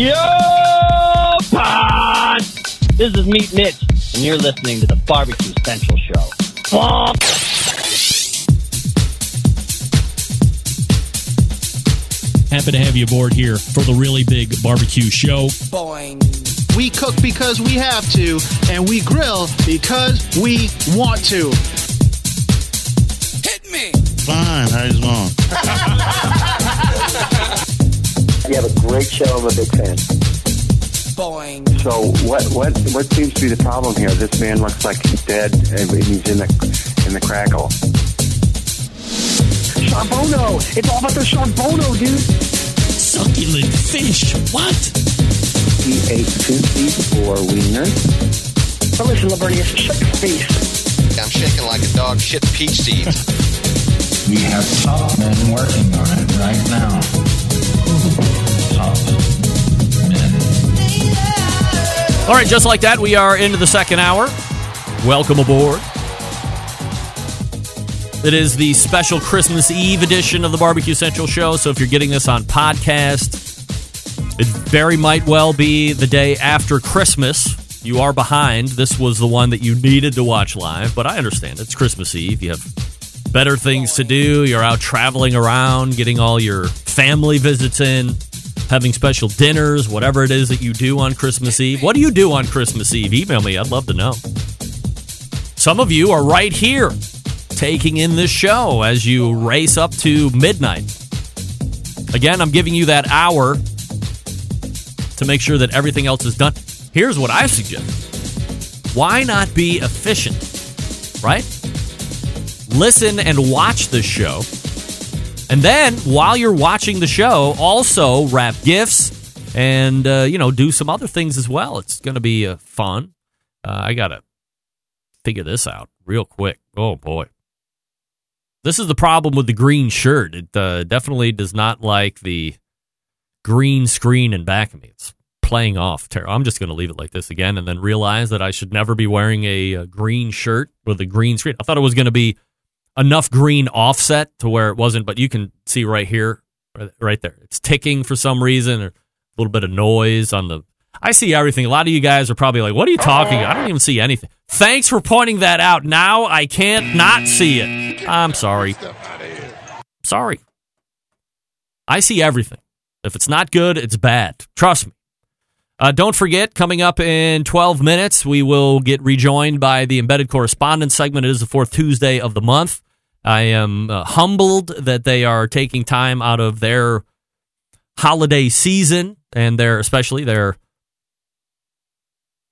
Yo, pod! This is Meat Mitch, and you're listening to the Barbecue Central Show. Fuck! Happy to have you aboard here for the really big barbecue show. We cook because we have to, and we grill because we want to. Hit me! Fine, how's it going? You have a great show. I'm a big fan. So what what what seems to be the problem here? This man looks like he's dead and he's in the in the crackle. Charbono! It's all about the Charbono, dude. Succulent fish. What? He ate two Tootsie or Wiener. But listen, Lavernius, shut your face. I'm shaking like a dog shit peach seeds. We have top men working on it right now. All right, just like that, we are into the second hour. Welcome aboard. It is the special Christmas Eve edition of the Barbecue Central show. So if you're getting this on podcast, it very might well be the day after Christmas. You are behind. This was the one that you needed to watch live, but I understand. It's Christmas Eve. You have better things to do. You're out traveling around, getting all your family visits in, having special dinners, whatever it is that you do on Christmas Eve. What do you do on Christmas Eve? Email me. I'd love to know. Some of you are right here taking in this show as you race up to midnight. Again, I'm giving you that hour to make sure that everything else is done. Here's what I suggest why not be efficient, right? Listen and watch the show. And then while you're watching the show, also wrap gifts and, uh, you know, do some other things as well. It's going to be uh, fun. Uh, I got to figure this out real quick. Oh, boy. This is the problem with the green shirt. It uh, definitely does not like the green screen in back of me. It's playing off. I'm just going to leave it like this again and then realize that I should never be wearing a, uh green shirt with a green screen. I thought it was going to be enough green offset to where it wasn't, but you can see right here, right- there. It's ticking for some reason or a little bit of noise on the. I see everything. A lot of you guys are probably like, what are you talking? I don't even see anything. Thanks for pointing that out. Now I can't not see it. I'm sorry. Sorry. I see everything. If it's not good, it's bad. Trust me. Uh, don't forget, coming up in 12 minutes, we will get rejoined by the embedded correspondence segment. It is the fourth Tuesday of the month. I am uh, humbled that they are taking time out of their holiday season and their, especially their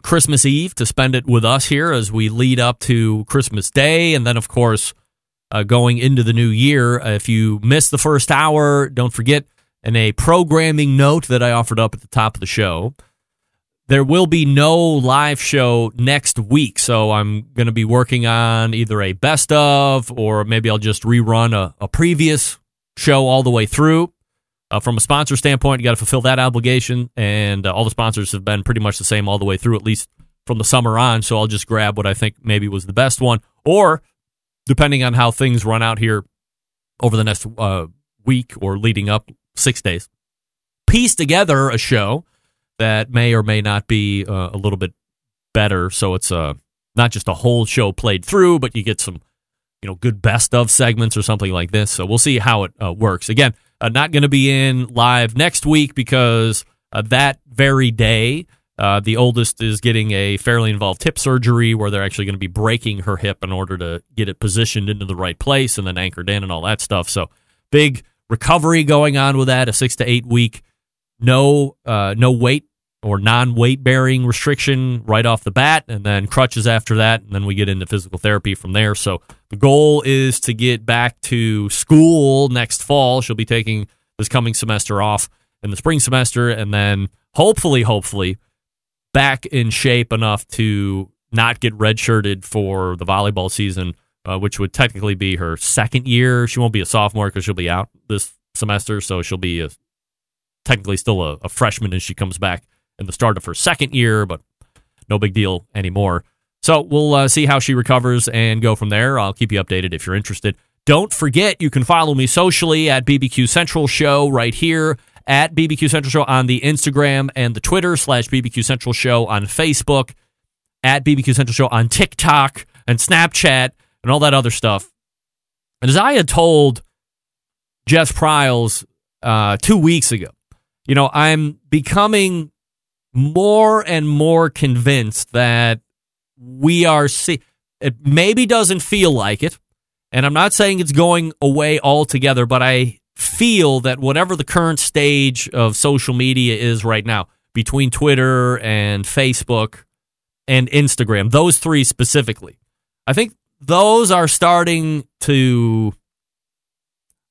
Christmas Eve to spend it with us here as we lead up to Christmas Day. And then, of course, uh, going into the new year. If you missed the first hour, don't forget, in a programming note that I offered up at the top of the show, there will be no live show next week. So I'm going to be working on either a best of or maybe I'll just rerun a, a previous show all the way through. Uh, from a sponsor standpoint, you got to fulfill that obligation, and uh, all the sponsors have been pretty much the same all the way through, at least from the summer on. So I'll just grab what I think maybe was the best one, or depending on how things run out here over the next uh, week or leading up six days, piece together a show that may or may not be uh, a little bit better. So it's uh, not just a whole show played through, but you get some, you know, good best of segments or something like this. So we'll see how it uh, works. Again, uh, not going to be in live next week because uh, that very day, uh, the oldest is getting a fairly involved hip surgery where they're actually going to be breaking her hip in order to get it positioned into the right place and then anchored in and all that stuff. So big recovery going on with that. A six to eight week no uh, no weight or non weight bearing restriction right off the bat, and then crutches after that, and then we get into physical therapy from there. So the goal is to get back to school next fall. She'll be taking this coming semester off in the spring semester, and then hopefully, hopefully, back in shape enough to not get redshirted for the volleyball season, uh, which would technically be her second year. She won't be a sophomore because she'll be out this semester, so she'll be a, technically still a, a freshman as she comes back in the start of her second year, but no big deal anymore. So we'll uh, see how she recovers and go from there. I'll keep you updated if you're interested. Don't forget, you can follow me socially at BBQ Central Show right here at BBQ Central Show on the Instagram and the Twitter slash BBQ Central Show on Facebook, at BBQ Central Show on TikTok and Snapchat and all that other stuff. And as I had told Jess Pryles uh, two weeks ago, you know, I'm becoming more and more convinced that we are see it maybe doesn't feel like it. And i'm not saying it's going away altogether but i feel that whatever the current stage of social media is right now between twitter and facebook and instagram those three specifically i think those are starting to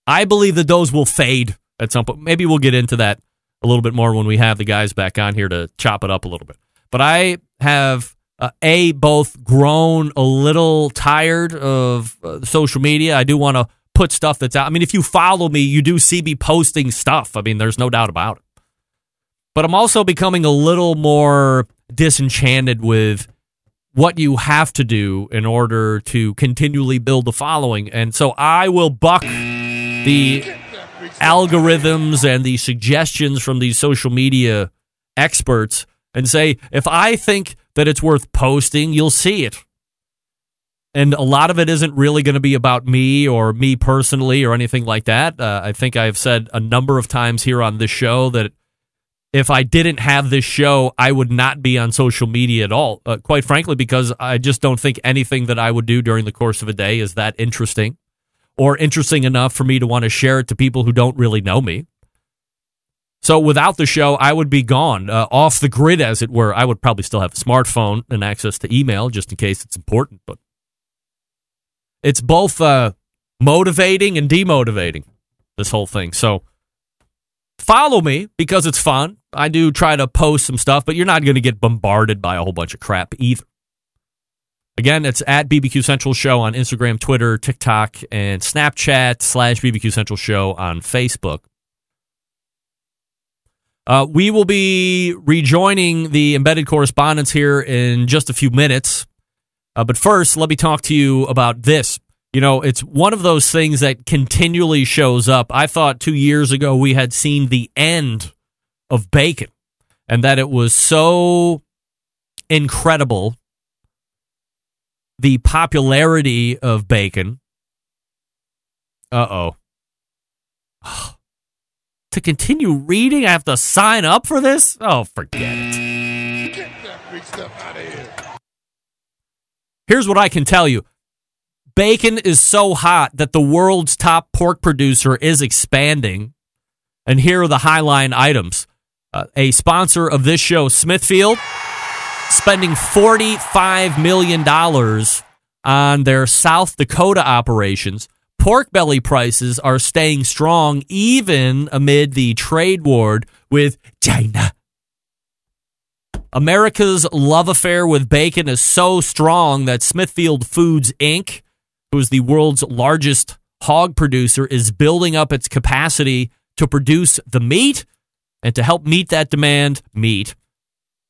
i believe that those will fade at some point maybe we'll get into that a little bit more when we have the guys back on here to chop it up a little bit but i have uh, a both grown a little tired of uh, social media. I do want to put stuff that's out. I mean, if you follow me, you do see me posting stuff. I mean, there's no doubt about it. But I'm also becoming a little more disenchanted with what you have to do in order to continually build a following. And so I will buck the algorithms and the suggestions from these social media experts and say, if I think that it's worth posting, you'll see it. And a lot of it isn't really going to be about me or me personally or anything like that. Uh, I think I've said a number of times here on this show that if I didn't have this show, I would not be on social media at all. Uh, quite frankly, because I just don't think anything that I would do during the course of a day is that interesting or interesting enough for me to want to share it to people who don't really know me. So without the show, I would be gone, uh, off the grid, as it were. I would probably still have a smartphone and access to email just in case it's important, but it's both uh, motivating and demotivating, this whole thing. So follow me because it's fun. I do try to post some stuff, but you're not going to get bombarded by a whole bunch of crap either. Again, it's at BBQ Central Show on Instagram, Twitter, TikTok, and Snapchat slash BBQ Central Show on Facebook. Uh, we will be rejoining the embedded correspondence here in just a few minutes. Uh, but first, let me talk to you about this. You know, it's one of those things that continually shows up. I thought two years ago we had seen the end of bacon and that it was so incredible the popularity of bacon. Uh oh. to continue reading, I have to sign up for this? Oh, forget it. Get that free stuff out of here. Here's what I can tell you bacon is so hot that the world's top pork producer is expanding. And here are the highline items. Uh, a sponsor of this show, Smithfield, spending $45 million on their South Dakota operations pork belly prices are staying strong even amid the trade war with China. America's love affair with bacon is so strong that Smithfield Foods Inc., who is the world's largest hog producer, is building up its capacity to produce the meat and to help meet that demand, meat.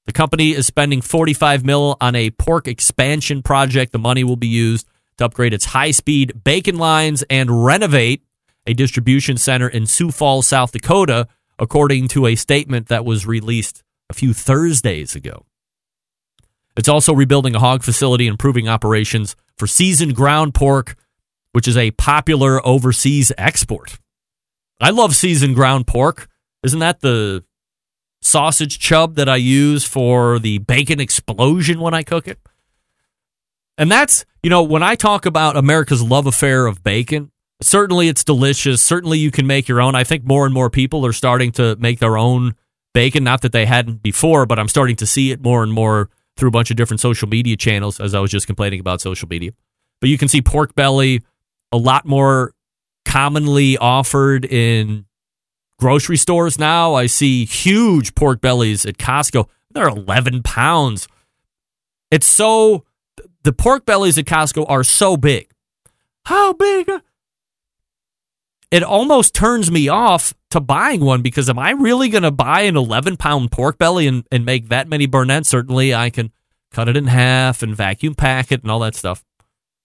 The company is spending 45 mil on a pork expansion project. The money will be used to upgrade its high speed bacon lines and renovate a distribution center in Sioux Falls, South Dakota, according to a statement that was released a few Thursdays ago. It's also rebuilding a hog facility and improving operations for seasoned ground pork, which is a popular overseas export. I love seasoned ground pork. Isn't that the sausage chub that I use for the bacon explosion when I cook it? And that's, you know, when I talk about America's love affair of bacon, certainly it's delicious. Certainly you can make your own. I think more and more people are starting to make their own bacon. Not that they hadn't before, but I'm starting to see it more and more through a bunch of different social media channels, as I was just complaining about social media. But you can see pork belly a lot more commonly offered in grocery stores now. I see huge pork bellies at Costco. They're 11 pounds. It's so the pork bellies at Costco are so big. How big? It almost turns me off to buying one because am I really going to buy an 11 pound pork belly and, and make that many burnt ends? Certainly, I can cut it in half and vacuum pack it and all that stuff.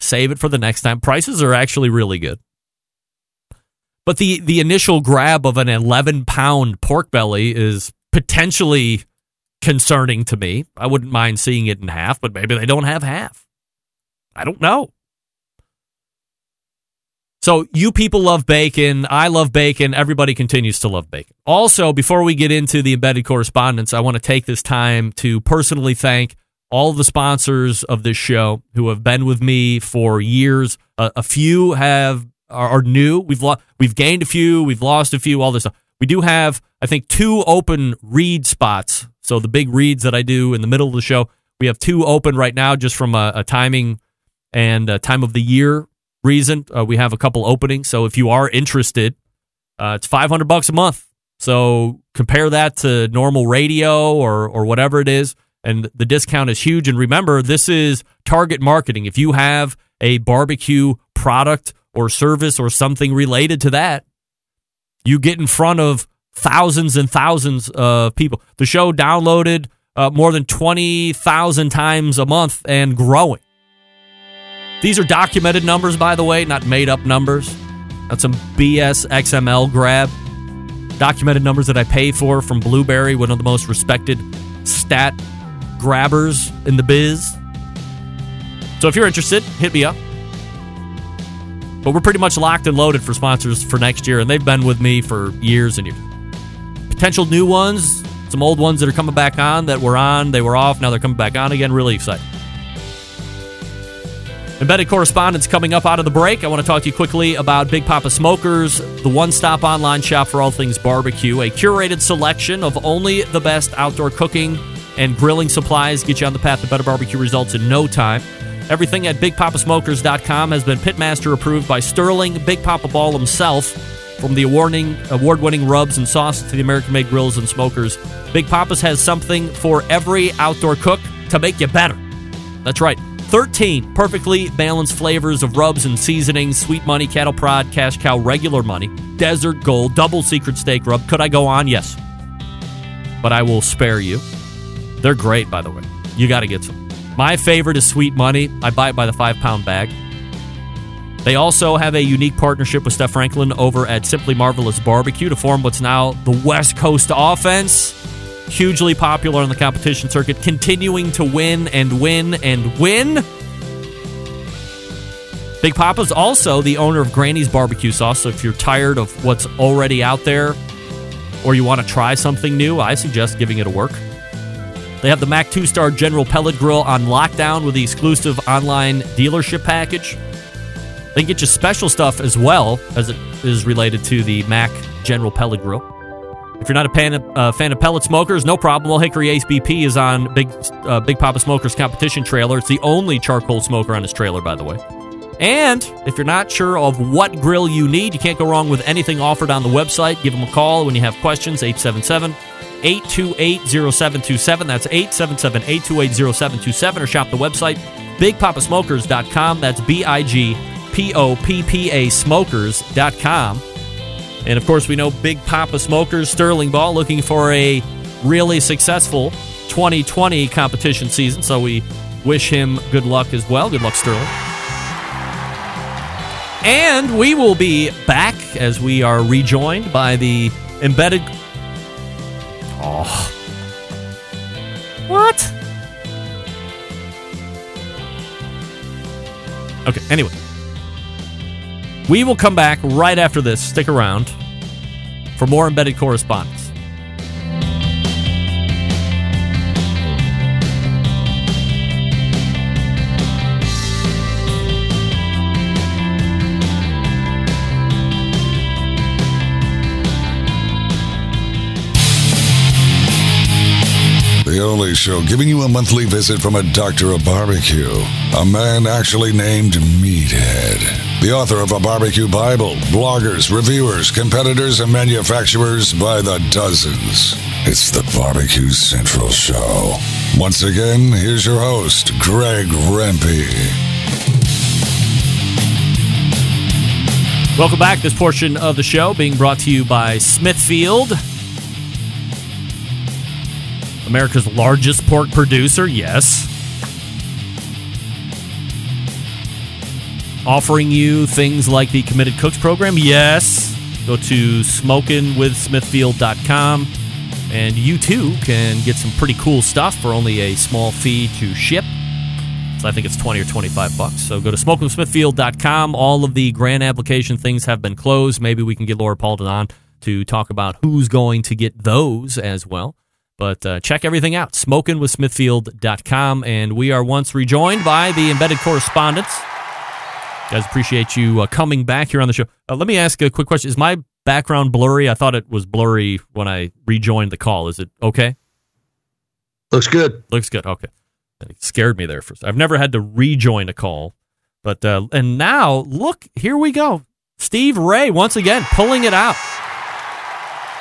Save it for the next time. Prices are actually really good. But the the initial grab of an 11 pound pork belly is potentially concerning to me. I wouldn't mind seeing it in half, but maybe they don't have half. I don't know. So you people love bacon. I love bacon. Everybody continues to love bacon. Also, before we get into the embedded correspondence, I want to take this time to personally thank all the sponsors of this show who have been with me for years. Uh, a few have are, are new. We've lo- we've gained a few. We've lost a few. All this stuff. We do have, I think, two open read spots. So the big reads that I do in the middle of the show, we have two open right now, just from a, a timing and a time of the year reason. Uh, we have a couple openings. So if you are interested, uh, it's 500 bucks a month. So compare that to normal radio or or whatever it is, and the discount is huge. And remember, this is target marketing. If you have a barbecue product or service or something related to that, you get in front of thousands and thousands of people. The show downloaded uh, more than 20,000 times a month and growing. These are documented numbers, by the way, not made up numbers. That's some BS XML grab. Documented numbers that I pay for from Blubrry, one of the most respected stat grabbers in the biz. So if you're interested, hit me up. But we're pretty much locked and loaded for sponsors for next year, and they've been with me for years and years. Potential new ones, some old ones that are coming back on that were on, they were off, now they're coming back on again. Really excited. Embedded correspondence coming up out of the break. I want to talk to you quickly about Big Poppa Smokers, the one stop online shop for all things barbecue. A curated selection of only the best outdoor cooking and grilling supplies get you on the path to better barbecue results in no time. Everything at BigPoppaSmokers.com has been Pitmaster approved by Sterling Big Poppa Ball himself. From the award-winning, award-winning rubs and sauces to the American-made grills and smokers, Big Poppa's has something for every outdoor cook to make you better. That's right. 13 perfectly balanced flavors of rubs and seasonings sweet money, cattle prod, cash cow, regular money, desert gold, double secret steak rub. Could I go on? Yes. But I will spare you. They're great, by the way. You got to get some. My favorite is Sweet Money. I buy it by the five pound bag. They also have a unique partnership with Steph Franklin over at Simply Marvelous Barbecue to form what's now the West Coast offense hugely popular on the competition circuit, continuing to win and win and win. Big Poppa's also the owner of Granny's Barbecue Sauce, so if you're tired of what's already out there or you want to try something new, I suggest giving it a work. They have the MAK 2 Star General Pellet Grill on lockdown with the exclusive online dealership package. They get you special stuff as well as it is related to the MAK General Pellet Grill. If you're not a fan of, uh, fan of pellet smokers, no problem. Well, Hickory Ace BP is on Big uh, Big Poppa Smokers competition trailer. It's the only charcoal smoker on his trailer, by the way. And if you're not sure of what grill you need, you can't go wrong with anything offered on the website. Give them a call when you have questions, 877 828 0727. That's 877 828 0727. Or shop the website, bigpoppasmokers.com. That's B I G P O P P A smokers.com. And of course, we know Big Poppa Smokers, Sterling Ball, looking for a really successful 2020 competition season. So we wish him good luck as well. Good luck, Sterling. And we will be back as we are rejoined by the embedded. Oh. What? Okay, anyway. We will come back right after this. Stick around for more embedded correspondence. The only show giving you a monthly visit from a doctor of barbecue, a man actually named Meathead, the author of a barbecue Bible, bloggers, reviewers, competitors, and manufacturers by the dozens. It's the Barbecue Central Show. Once again, here's your host, Greg Rempe. Welcome back. This portion of the show being brought to you by Smithfield, America's largest pork producer. Yes. Offering you things like the Committed Cooks program. Yes. Go to smokingwithsmithfield.com and you too can get some pretty cool stuff for only a small fee to ship. So I think it's 20 or 25 bucks. So go to smokingwithsmithfield.com. All of the grant application things have been closed. Maybe we can get Laura Paulton on to talk about who's going to get those as well. But uh, check everything out, smokingwithsmithfield.com. And we are once rejoined by the embedded correspondents. Guys, appreciate you uh, coming back here on the show. Uh, let me ask a quick question. Is my background blurry? I thought it was blurry when I rejoined the call. Is it okay? Looks good. Looks good. Okay. It scared me there for. I've never had to rejoin a call, but uh, and now look, here we go. Steve Ray once again pulling it out.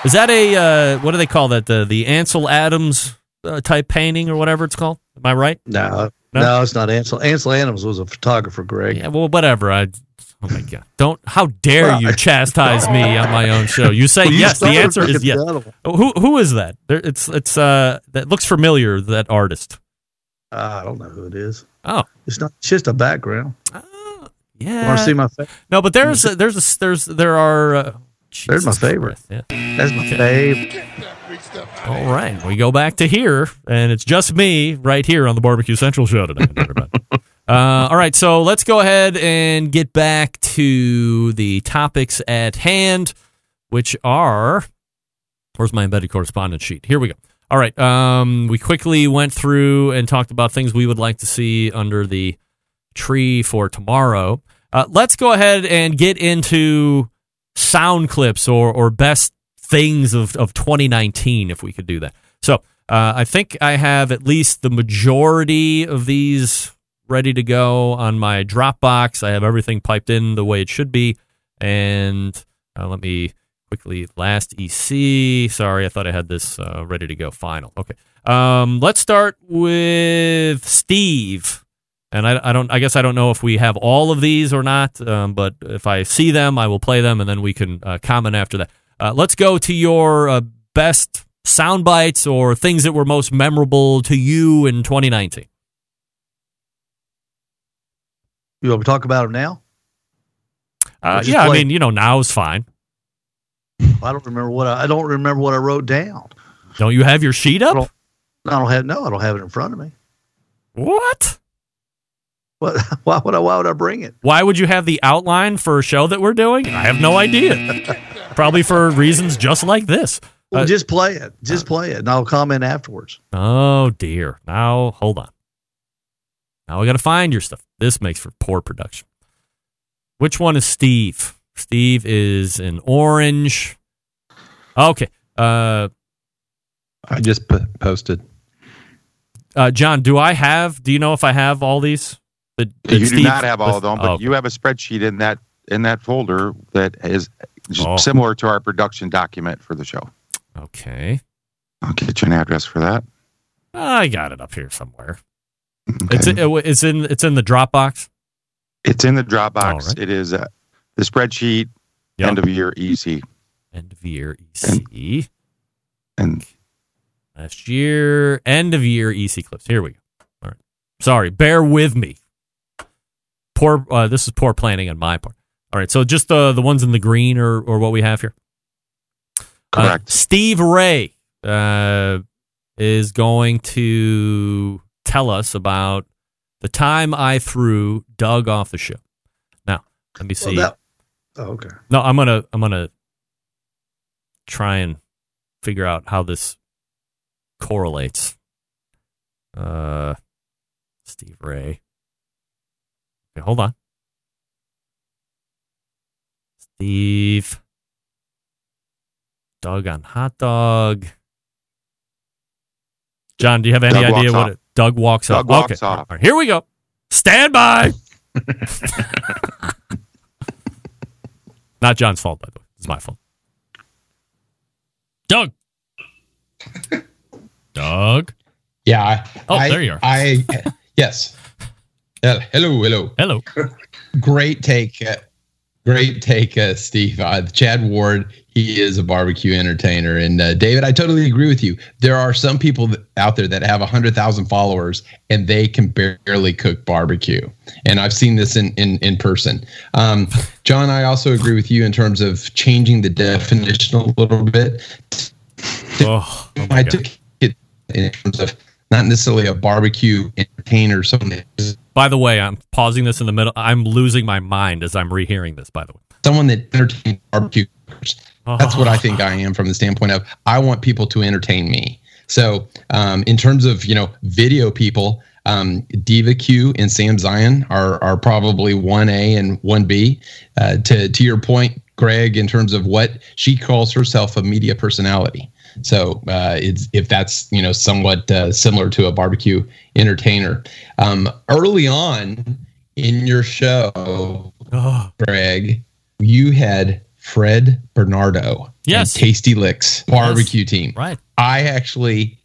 Is that a uh, what do they call that? The the Ansel Adams uh, type painting or whatever it's called? Am I right? No, no, it's not Ansel. Ansel Adams was a photographer, Greg. Yeah, well, whatever. I. Oh my god! Don't. How dare you chastise me on my own show? You say You yes. The answer is yes. fun of him. Who who is that? There, it's it's uh that looks familiar. That artist. Uh, I don't know who it is. Oh, It's not. It's just a background. yeah. Want to see my face? No, but there's a, there's a, there's there are. Uh, There's my favorite. Yeah. That's my fave. All right, we go back to here, and it's just me right here on the Barbecue Central show today. uh, all right, so let's go ahead and get back to the topics at hand, which are. Where's my embedded correspondence sheet? Here we go. All right, um, we quickly went through and talked about things we would like to see under the tree for tomorrow. Uh, let's go ahead and get into sound clips or or best things of, of 2019 if we could do that. So uh, I think I have at least the majority of these ready to go on my Dropbox. I have everything piped in the way it should be. And uh, let me quickly last EC. Sorry, I thought I had this uh, ready to go. Final. Okay. Um, let's start with Steve. And I, I don't. I guess I don't know if we have all of these or not. Um, but if I see them, I will play them, and then we can uh, comment after that. Uh, let's go to your uh, best sound bites or things that were most memorable to you in 2019. You want to talk about them now? Uh, yeah, I mean, you know, now is fine. I don't remember what I, I don't remember what I wrote down. Don't you have your sheet I up? don't, I don't have no. I don't have it in front of me. What? What? Why would I? Why would I bring it? Why would you have the outline for a show that we're doing? I have no idea. Probably for reasons just like this. Well, Uh, just play it. Just play it, and I'll comment afterwards. Oh dear. Now hold on. Now we got to find your stuff. This makes for poor production. Which one is Steve? Steve is in orange. Okay. Uh, I just p- posted. uh, John, do I have? Do you know if I have all these? You do not have all of them, but Oh, you have a spreadsheet in that in that folder that is just Oh. similar to our production document for the show. okay. I'll get you an address for that. I got it up here somewhere. It's it's in it's in the Dropbox. It's in the Dropbox. Right. It is uh, the spreadsheet Yep. end of year EC. End of year EC. And Last year, end of year EC clips. Here we go. All right. Sorry, bear with me. Poor. Uh, this is poor planning on my part. All right. So just the the ones in the green or or what we have here. Uh, Correct. Steve Ray uh, is going to tell us about the time I threw Doug off the ship. Now, let me see. Well, that- oh, okay. No, I'm gonna I'm gonna try and figure out how this correlates. Uh, Steve Ray. Okay, hold on. Steve. Doug on hot dog. John, do you have any Doug idea what off. it, Doug walks Doug off? walks okay. off. All right, here we go. Stand by. Not John's fault, by the way. It's my fault. Doug. Doug. Yeah. I, Oh, I- there you are. I yes. Uh, hello, hello. Hello. Great take. Uh, Great take, uh, Steve. Uh, Chad Ward, he is a barbecue entertainer. And uh, David, I totally agree with you. There are some people that, out there that have 100,000 followers and they can barely cook barbecue. And I've seen this in, in, in person. Um, John, I also agree with you in terms of changing the definition a little bit. Oh, oh I took it in terms of not necessarily a barbecue entertainer, someone By the way, I'm pausing this in the middle. I'm losing my mind as I'm rehearing this. By the way, someone that entertains barbecue. That's what I think I am from the standpoint of I want people to entertain me. So, um, in terms of you know video people, um, Diva Q and Sam Zien are are probably one A and one B. Uh, to to your point, Greg, in terms of what she calls herself a media personality. So uh, it's if that's you know somewhat uh, similar to a barbecue entertainer. Um, early on in your show, oh. Greg, you had Fred Bernardo, yes, Tasty Licks barbecue yes. team. Right. I actually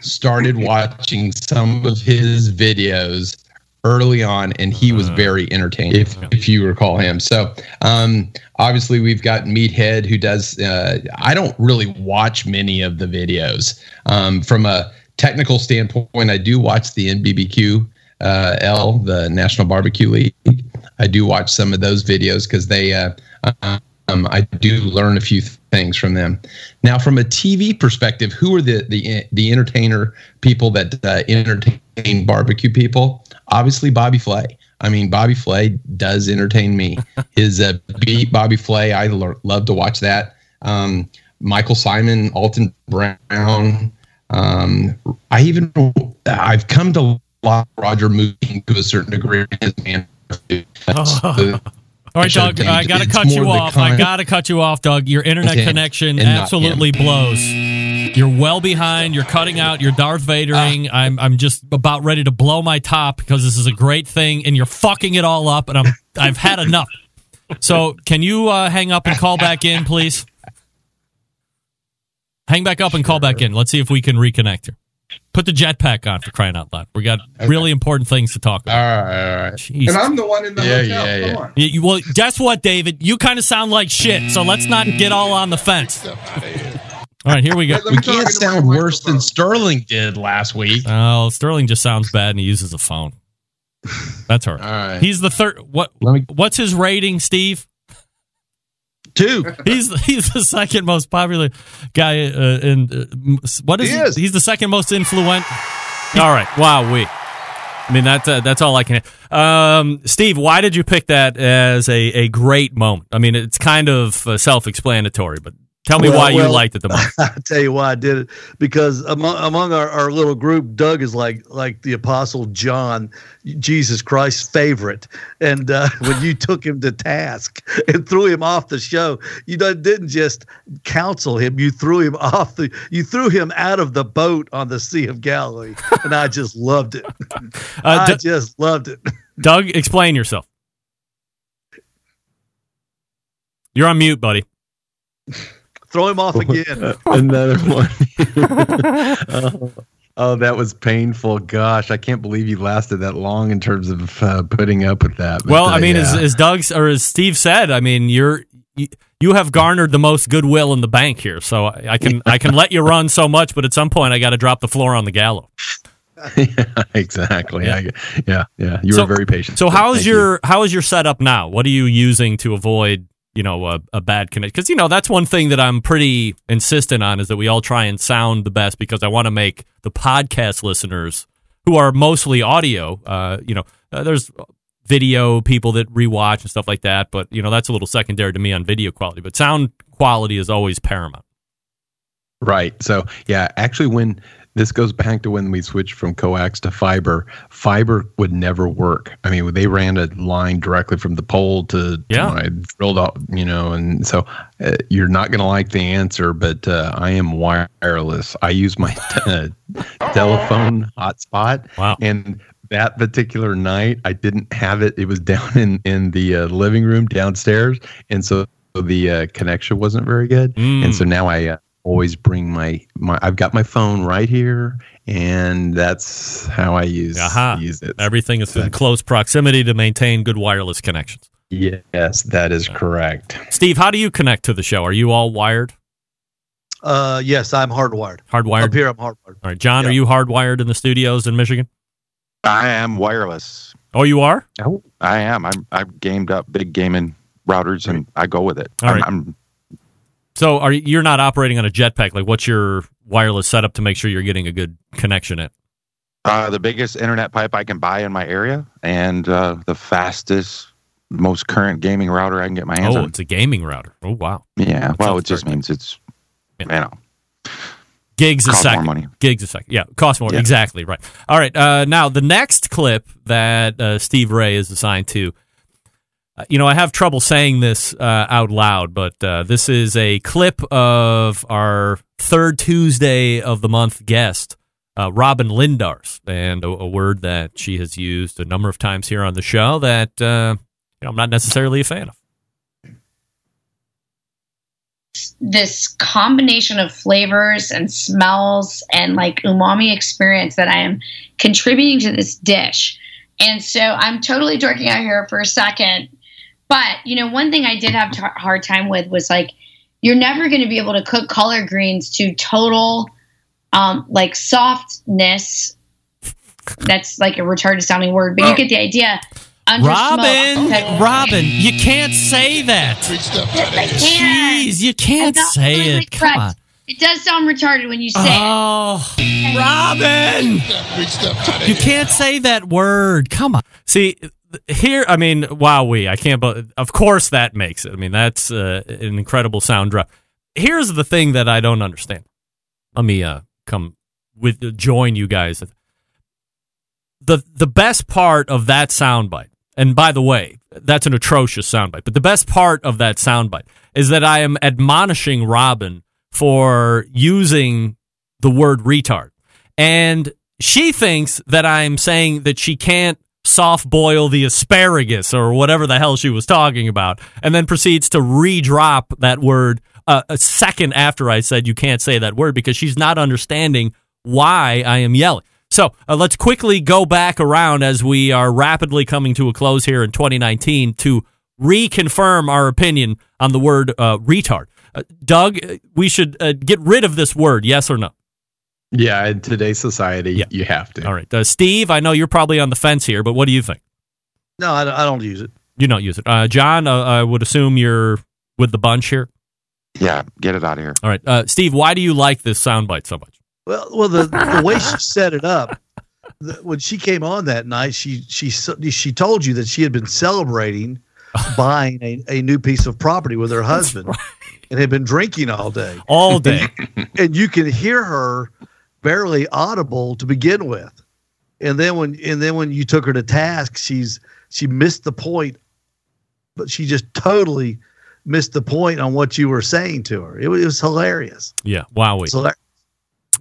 started watching some of his videos early on, and he was very entertaining, if, if you recall him. So, um, obviously, we've got Meathead, who does. Uh, I don't really watch many of the videos. Um, from a technical standpoint, I do watch the NBBQ uh, L, the National Barbecue League. I do watch some of those videos because they. Uh, um, I do learn a few things from them. Now, from a TV perspective, who are the the the entertainer people that uh, entertain barbecue people? Obviously, Bobby Flay. I mean, Bobby Flay does entertain me. His uh, beat Bobby Flay, I lo- love to watch that. Um, Michael Symon, Alton Brown. Um, I even I've come to love Roger Mooking to a certain degree. His man. Oh. All right, Doug. I got to cut you off. I got to cut you off, Doug. Your internet connection absolutely blows. You're well behind. You're cutting out. You're Darth Vadering. Uh, I'm I'm just about ready to blow my top because this is a great thing, and you're fucking it all up. And I'm I've had enough. So can you uh, hang up and call back in, please? Hang back up and call back in. Let's see if we can reconnect here. Put the jetpack on for crying out loud. We got okay. really important things to talk about. All right, all right. Jeez. And I'm the one in the yeah, hotel. Yeah, Come yeah. on. You, well, guess what, David? You kind of sound like shit. So let's not get all on the fence. All right, here we go. we can't sound worse than Sterling did last week. Oh, Sterling just sounds bad and he uses a phone. That's all right. All right. He's the third. What? Me, what's his rating, Steve? Two. He's he's the second most popular guy. Uh, in uh, what is he? He? Is. He's the second most influential. all right. Wow. We. I mean that's uh, that's all I can. Um, Steve, why did you pick that as a, a great moment? I mean, it's kind of uh, self explanatory, but tell me Well, why well, you liked it the most. I'll tell you why I did it because among among our, our little group, Doug is like like the Apostle John, Jesus Christ's favorite. And uh, when you took him to task and threw him off the show, you didn't just counsel him; you threw him off the you threw him out of the boat on the Sea of Galilee, and I just loved it. Uh, I D- just loved it. Doug, explain yourself. You're on mute, buddy. Throw him off again. Another one. oh, oh, that was painful. Gosh, I can't believe you lasted that long in terms of uh, putting up with that. But, Well, uh, I mean, yeah. as, as Doug or as Steve said, I mean, you're you, you have garnered the most goodwill in the bank here. So I, I can I can let you run so much, but at some point I got to drop the floor on the gallows. yeah, exactly. Yeah. I, yeah, yeah. You So- were very patient. So how is Thank you. your how is your setup now? What are you using to avoid you know a, a bad connection? Because you know that's one thing that I'm pretty insistent on is that we all try and sound the best because I want to make the podcast listeners who are mostly audio. Uh, you know, uh, there's video people that rewatch and stuff like that, but you know that's a little secondary to me on video quality. But sound quality is always paramount. Right. So, yeah, actually, when this goes back to when we switched from coax to fiber, fiber would never work. I mean, they ran a line directly from the pole to, to Yeah. my drilled out, you know, and so uh, you're not going to like the answer, but uh, I am wireless. I use my uh, telephone hotspot. Wow. And that particular night, I didn't have it. It was down in, in the uh, living room downstairs. And so the uh, connection wasn't very good. Mm. And so now I uh, always bring my, my, I've got my phone right here. And that's how I use, Aha. use it. Everything is in close proximity to maintain good wireless connections. Yes, that is correct. Steve, how do you connect to the show? Are you all wired? Uh, yes, I'm hardwired. Hardwired. Up here, I'm hardwired. All right, John, are you hardwired in the studios in Michigan? I am wireless. Oh, you are? Oh, I am. I'm I've gamed up big gaming routers and I go with it. All I'm, right. I'm So, are you- you're not operating on a jetpack? Like, what's your wireless setup to make sure you're getting a good connection in? uh, the biggest internet pipe I can buy in my area and uh, the fastest, most current gaming router I can get my hands Oh, on. it's a gaming router. Oh, wow. Yeah. That Well, it just means it's you know gigs a more second. money. Gigs a second. Yeah, cost more. Yeah. Exactly right. All right. Uh, now the next clip that uh, Steve Ray is assigned to. Uh, You know, I have trouble saying this uh, out loud, but uh, this is a clip of our third Tuesday of the month guest, uh, Robyn Lindars, and a, a word that she has used a number of times here on the show that uh, you know, I'm not necessarily a fan of. this combination of flavors and smells and like umami experience that I am contributing to this dish. And so I'm totally dorking out here for a second. But, you know, one thing I did have a hard time with was like, you're never going to be able to cook collard greens to total, um, like softness. That's like a retarded sounding word, but you get the idea. Under Robyn, smoke. Robyn, you can't say that. Yes, can. Jeez, you can't say really it. Come on. It does sound retarded when you say it. Oh, Robyn! You can't say that word. Come on. See, here, I mean, wowee. I can't, but of course that makes it. I mean, that's uh, an incredible sound drop. Here's the thing that I don't understand. Let me uh, come with join you guys. The the best part of that soundbite, and by the way, that's an atrocious soundbite. But the best part of that soundbite is that I am admonishing Robyn for using the word retard. And she thinks that I'm saying that she can't soft boil the asparagus or whatever the hell she was talking about, and then proceeds to re-drop that word uh, a second after I said you can't say that word because she's not understanding why I am yelling. So uh, let's quickly go back around as we are rapidly coming to a close here in 2019 to reconfirm our opinion on the word uh, retard. Uh, Doug, uh, we should uh, get rid of this word, yes or no? Yeah, in today's society, you have to. All right. Uh, Steve, I know you're probably on the fence here, but what do you think? No, I, don't- I don't use it. You don't use it. Uh, John, uh, I would assume you're with the bunch here. Yeah, get it out of here. All right. Uh, Steve, why do you like this soundbite so much? Well, well, the the way she set it up, the, when she came on that night, she she she told you that she had been celebrating buying a, a new piece of property with her husband and had been drinking all day. All day. and you can hear her barely audible to begin with. And then when and then when you took her to task, she's she missed the point, but she just totally missed the point on what you were saying to her. It was, it was hilarious. Yeah. Wow.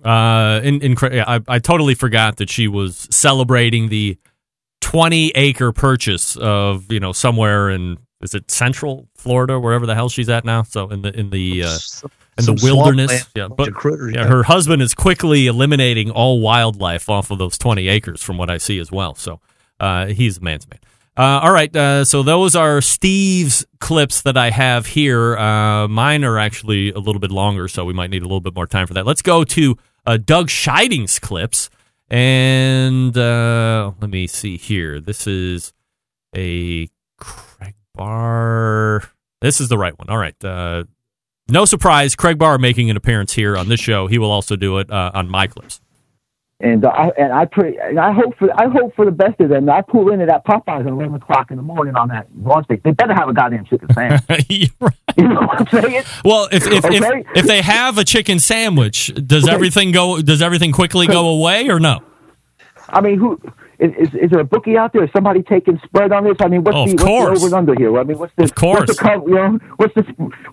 Uh, in, in, I, I totally forgot that she was celebrating the 20 acre purchase of, you know, somewhere in, is it central Florida, wherever the hell she's at now? So in the, in the, uh, in some the wilderness. Yeah. But critters, yeah, yeah. her husband is quickly eliminating all wildlife off of those 20 acres from what I see as well. So, uh, he's a man's man. Uh, all right, uh, so those are Steve's clips that I have here. Uh, mine are actually a little bit longer, so we might need a little bit more time for that. Let's go to uh, Doug Scheiding's clips, and uh, let me see here. This is a Craig Barr. This is the right one. All right. No surprise, Craig Barr making an appearance here on this show. He will also do it uh, on my clips. And uh, I and I pray and I hope for I hope for the best of them. I pull into that Popeyes at eleven o'clock in the morning on that launch day. They better have a goddamn chicken sandwich. You know what I'm saying? Well, if if, Okay. if if they have a chicken sandwich, does everything go? Does everything quickly go away or no? I mean, who is, is is there a bookie out there? Is somebody taking spread on this? I mean, what's Oh, the what's the over and under here? I mean, what's the Of course. What's the you know what's the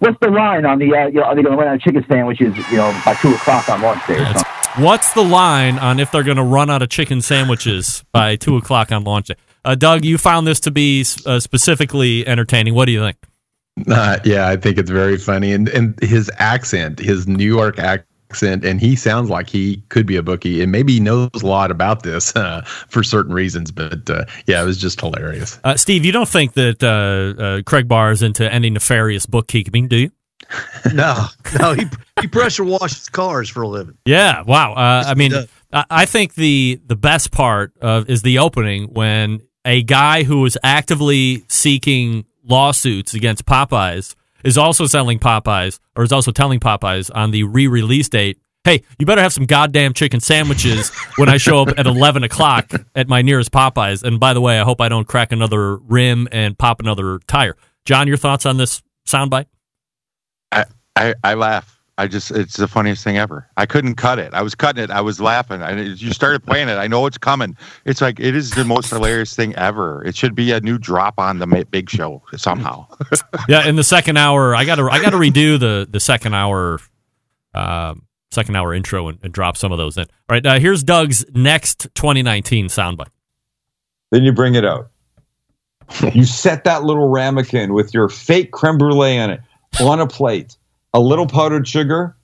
what's the line on the uh, you know are they going to run out of chicken sandwiches you know by two o'clock on launch day or something? What's the line on if they're going to run out of chicken sandwiches by two o'clock on launch day? Uh, Doug, you found this to be uh, specifically entertaining. What do you think? Uh, yeah, I think it's very funny, and and his accent, his New York accent, accent, and he sounds like he could be a bookie, and maybe he knows a lot about this uh, for certain reasons. But uh, yeah, it was just hilarious. Uh, Steve, you don't think that uh, uh, Craig Barr is into any nefarious bookkeeping, do you? no, no, he he pressure washes cars for a living. Yeah, wow. Uh, I mean. I, I think the the best part of is the opening when a guy who is actively seeking lawsuits against Popeyes is also selling Popeyes or is also telling Popeyes on the re-release date. Hey, you better have some goddamn chicken sandwiches when I show up at eleven o'clock at my nearest Popeyes. And by the way, I hope I don't crack another rim and pop another tire. John, your thoughts on this soundbite? I, I, I laugh. I just, it's the funniest thing ever. I couldn't cut it. I was cutting it. I was laughing. I, you started playing it. I know it's coming. It's like, it is the most hilarious thing ever. It should be a new drop on the big show somehow. yeah, in the second hour, I got to I got to redo the the second hour, um, second hour intro and, and drop some of those in. All right, uh, here's Doug's next 2019 soundbite. Then you bring it out. you set that little ramekin with your fake creme brulee on it on a plate, a little powdered sugar,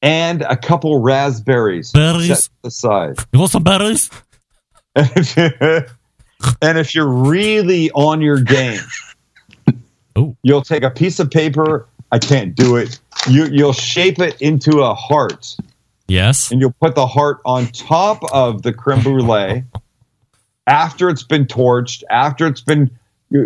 and a couple raspberries Berries. aside. You want some berries? and if you're really on your game, you'll take a piece of paper. I can't do it. You you'll shape it into a heart, Yes. and you'll put the heart on top of the creme brulee. after it's been torched, after it's been uh,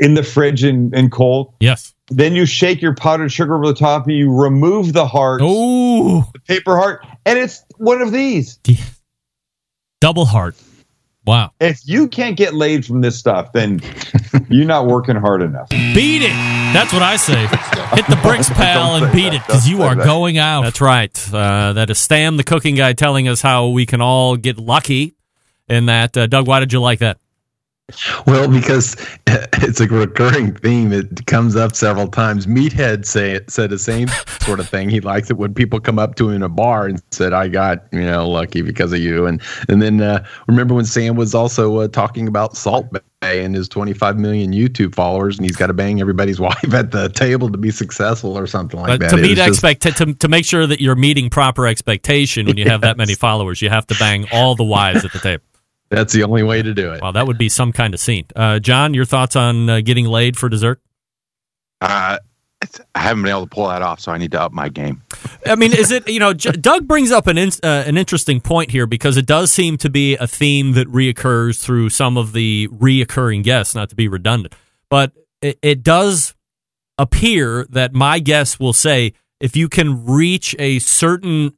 in the fridge and, and cold. Yes. Then you shake your powdered sugar over the top, and you remove the heart, Ooh, the paper heart, and it's one of these. double heart. Wow. If you can't get laid from this stuff, then you're not working hard enough. Beat it. That's what I say. Hit the bricks, pal, and beat that. it because you are that. going out. That's right. Uh, that is Sam, the cooking guy, telling us how we can all get lucky. In that, uh, Doug, why did you like that? Well, because it's a recurring theme. It comes up several times. Meathead say said the same sort of thing. He likes it when people come up to him in a bar and said, "I got you know lucky because of you." And and then uh, remember when Sam was also uh, talking about Salt Bae and his 25 million YouTube followers, and he's got to bang everybody's wife at the table to be successful or something like Uh, that. to It meet was just- expect to, to make sure that you're meeting proper expectation when you have that many followers, you have to bang all the wives at the table. That's the only way to do it. Wow, that would be some kind of scene. Uh, John, your thoughts on uh, getting laid for dessert? Uh, it's, I haven't been able to pull that off, so I need to up my game. I mean, is it you know? J- Doug brings up an in, uh, an interesting point here because it does seem to be a theme that reoccurs through some of the reoccurring guests. Not to be redundant, but it, it does appear that my guests will say if you can reach a certain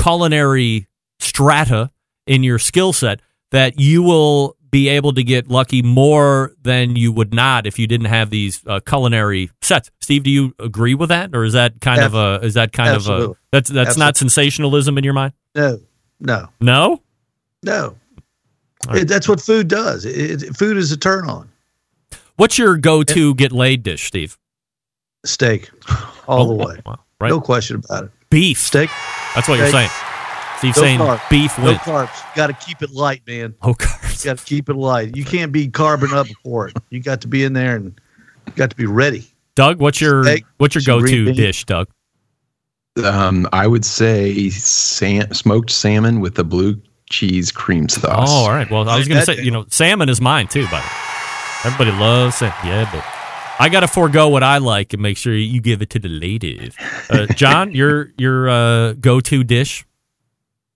culinary strata in your skill set, that you will be able to get lucky more than you would not if you didn't have these uh, culinary sets. Steve, do you agree with that, or is that kind of a is that kind of a Absolutely. that's that's not sensationalism in your mind? No, no, No. no. It, that's what food does. It, it- food is a turn on. What's your go-to get laid dish, Steve? Steak, all the way. Wow. right. No question about it. Beef steak. That's what you're Steak. Saying. Steve No saying carbs. beef No carbs. You got to keep it light, man. Oh, carbs. You got to keep it light. You can't be carbon up before it. You got to be in there and you got to be ready. Doug, what's your Steak, what's your go-to dish, Doug? Um, I would say sam- smoked salmon with the blue cheese cream sauce. Oh, all right. Well, I was going to say, you know, salmon is mine too, buddy. Everybody loves salmon. Yeah, but I got to forego what I like and make sure you give it to the ladies. Uh, John, your your uh, go-to dish?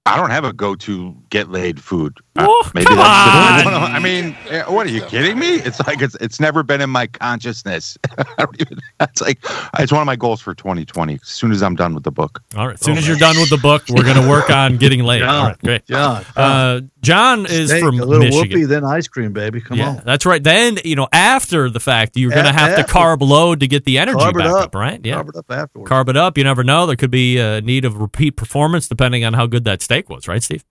I don't have a go-to get laid food. Uh, Oh, maybe come that's the- on. I mean, eh, what are you kidding me? It's like it's it's never been in my consciousness. I don't even, that's like it's one of my goals for 2020. As soon as I'm done with the book. All right. As soon as you're done with the book, we're going to work on getting laid. John, All right, great. John, Uh, John is Steak, from a little Michigan. whoopee, then ice cream, baby. Come yeah, on. that's right. Then you know, after the fact, you're going to A- have to carb load to get the energy Carb back up. up, right? Yeah, Carb it up afterwards. carb it up. You never know. There could be a need of repeat performance depending on how good that steak was, right, Steve?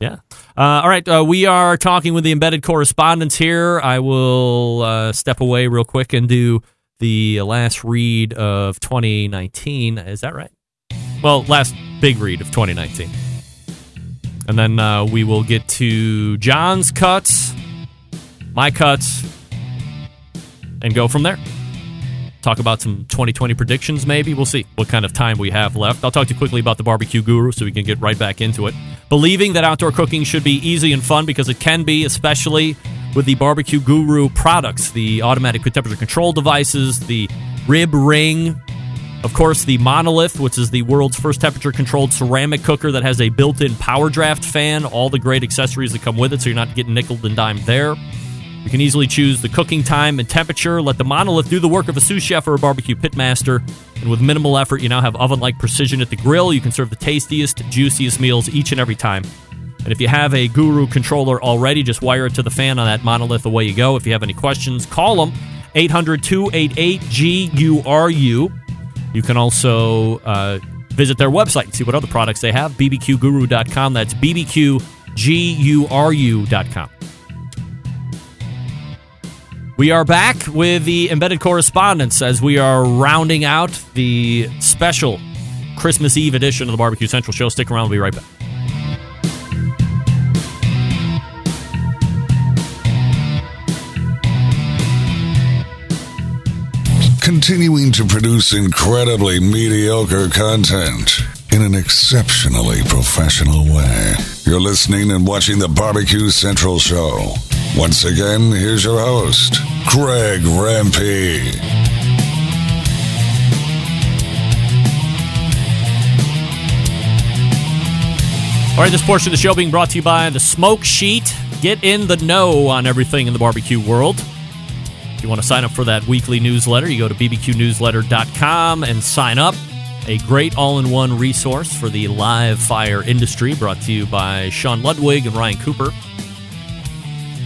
Yeah. Uh, all right. Uh, we are talking with the embedded correspondents here. I will uh, step away real quick and do the last read of 2019. Is that right? Well, last big read of 2019. And then uh, we will get to John's cuts, my cuts, and go from there. Talk about some 2020 predictions, maybe. We'll see what kind of time we have left. I'll talk to you quickly about the barbecue guru so we can get right back into it. Believing that outdoor cooking should be easy and fun because it can be, especially with the barbecue guru products, the automatic temperature control devices, the rib ring, of course, the Monolith, which is the world's first temperature controlled ceramic cooker that has a built in power draft fan, all the great accessories that come with it, so you're not getting nickel and dimed there. You can easily choose the cooking time and temperature. Let the monolith do the work of a sous chef or a barbecue pitmaster. And with minimal effort, you now have oven like precision at the grill. You can serve the tastiest, juiciest meals each and every time. And if you have a Guru controller already, just wire it to the fan on that monolith. Away you go. If you have any questions, call them 800 288 GURU. You can also uh, visit their website and see what other products they have bbqguru.com. That's bbqguru.com. We are back with the embedded correspondence as we are rounding out the special Christmas Eve edition of the Barbecue Central Show. Stick around, we'll be right back. Continuing to produce incredibly mediocre content in an exceptionally professional way. You're listening and watching the Barbecue Central Show. Once again, here's your host, Greg Rempe. All right, this portion of the show being brought to you by the Smoke Sheet. Get in the know on everything in the barbecue world. If you want to sign up for that weekly newsletter, you go to bbqnewsletter.com and sign up. A great all in one resource for the live fire industry brought to you by Sean Ludwig and Ryan Cooper.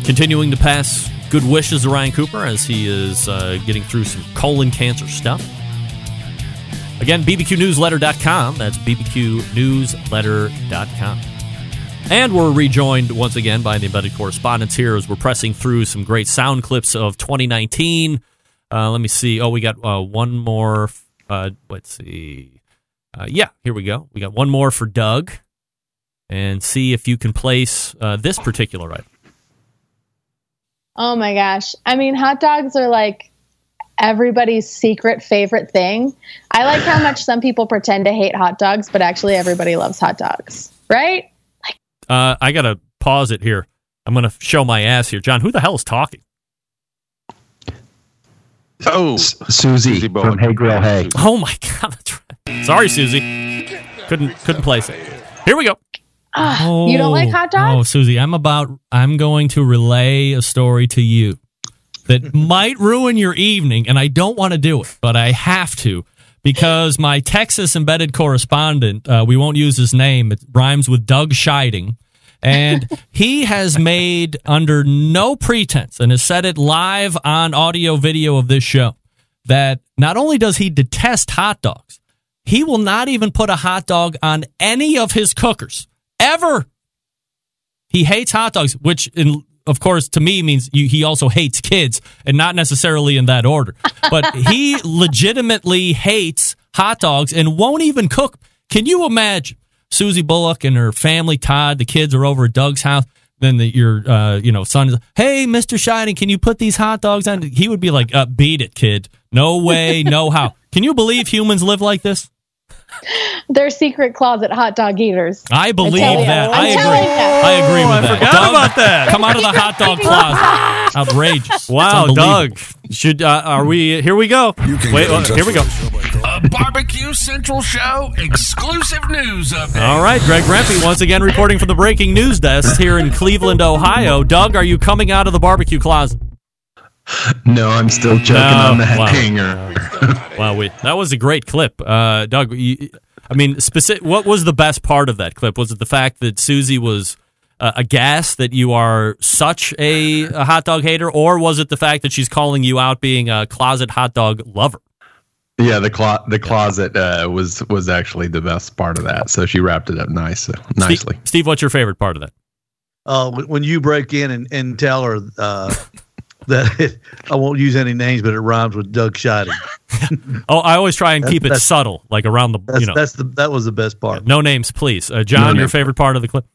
Continuing to pass good wishes to Ryan Cooper as he is uh, getting through some colon cancer stuff. Again, bbqnewsletter.com. That's bbqnewsletter.com. And we're rejoined once again by the embedded correspondence here as we're pressing through some great sound clips of 2019. Uh, let me see. Oh, we got uh, one more. Uh, let's see. Uh, yeah, here we go. We got one more for Doug. And see if you can place uh, this particular item. Oh my gosh. I mean, hot dogs are like everybody's secret favorite thing. I like how much some people pretend to hate hot dogs, but actually everybody loves hot dogs, right? Uh, I got to pause it here. I'm going to show my ass here. John, who the hell is talking? Oh, Susie, from Hey Grill Hey. Oh my God, right. Sorry, Susie. Couldn't couldn't place it. Here we go. Ah, you don't like hot dogs? Oh, Susie, I'm about. I'm going to relay a story to you that might ruin your evening, and I don't want to do it, but I have to because my Texas embedded correspondent, uh, we won't use his name, it rhymes with Doug Scheiding. And he has made under no pretense and has said it live on audio video of this show that not only does he detest hot dogs, he will not even put a hot dog on any of his cookers ever. He hates hot dogs, which in of course, to me means you, he also hates kids, and not necessarily in that order. But he legitimately hates hot dogs and won't even cook. Can you imagine Susie Bulloch and her family? Todd, the kids are over at Doug's house. Then the, your uh, you know son is, hey, Mister Scheiding, can you put these hot dogs on? He would be like, uh, beat it, kid. No way, no how. Can you believe humans live like this? They're secret closet hot dog eaters. I believe tell you. that. I'm I agree. telling. I agree with I that. forgot Doug, about that. Come out of the hot dog closet. Outrageous. Wow, It's unbelievable. Doug. Should uh, are we? Here we go. can Wait, get uh, here we go. A Barbecue Central Show exclusive news update. All right, Greg Rempe once again reporting from the breaking news desk here in Cleveland, Ohio. Doug, are you coming out of the barbecue closet? No, I'm still choking No. on that Wow. hanger. Wow, we, that was a great clip, uh, Doug. You, I mean, specific. What was the best part of that clip? Was it the fact that Susie was uh, aghast that you are such a, a hot dog hater, or was it the fact that she's calling you out being a closet hot dog lover? Yeah, the clo- the closet uh, was was actually the best part of that. So she wrapped it up nice, nicely. Steve, Steve, what's your favorite part of that? Uh, when- when you break in and, and tell her uh, that it, I won't use any names, but it rhymes with Doug Scheiding. Oh, I always try and That's- keep it that's- subtle, like around the That's, you know. that's the that was the best part. no names, please. Uh, John, No your favorite part of the clip?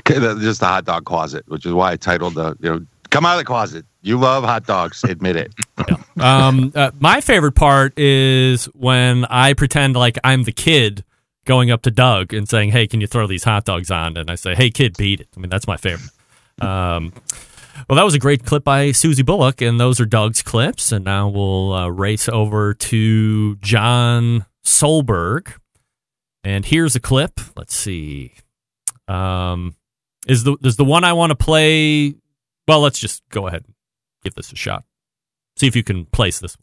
Okay, just the hot dog closet, which is why I titled the you know Come out of the closet. You love hot dogs. Admit it. Um, uh, my favorite part is when I pretend like I'm the kid going up to Doug and saying, "Hey, can you throw these hot dogs on?" And I say, "Hey, kid, beat it." I mean, that's my favorite. Um, well, that was a great clip by Susie Bulloch, and those are Doug's clips. And now we'll uh, race over to John Solberg, and here's a clip. Let's see. Um, is the is the one I want to play? Well, let's just go ahead and give this a shot. See if you can place this.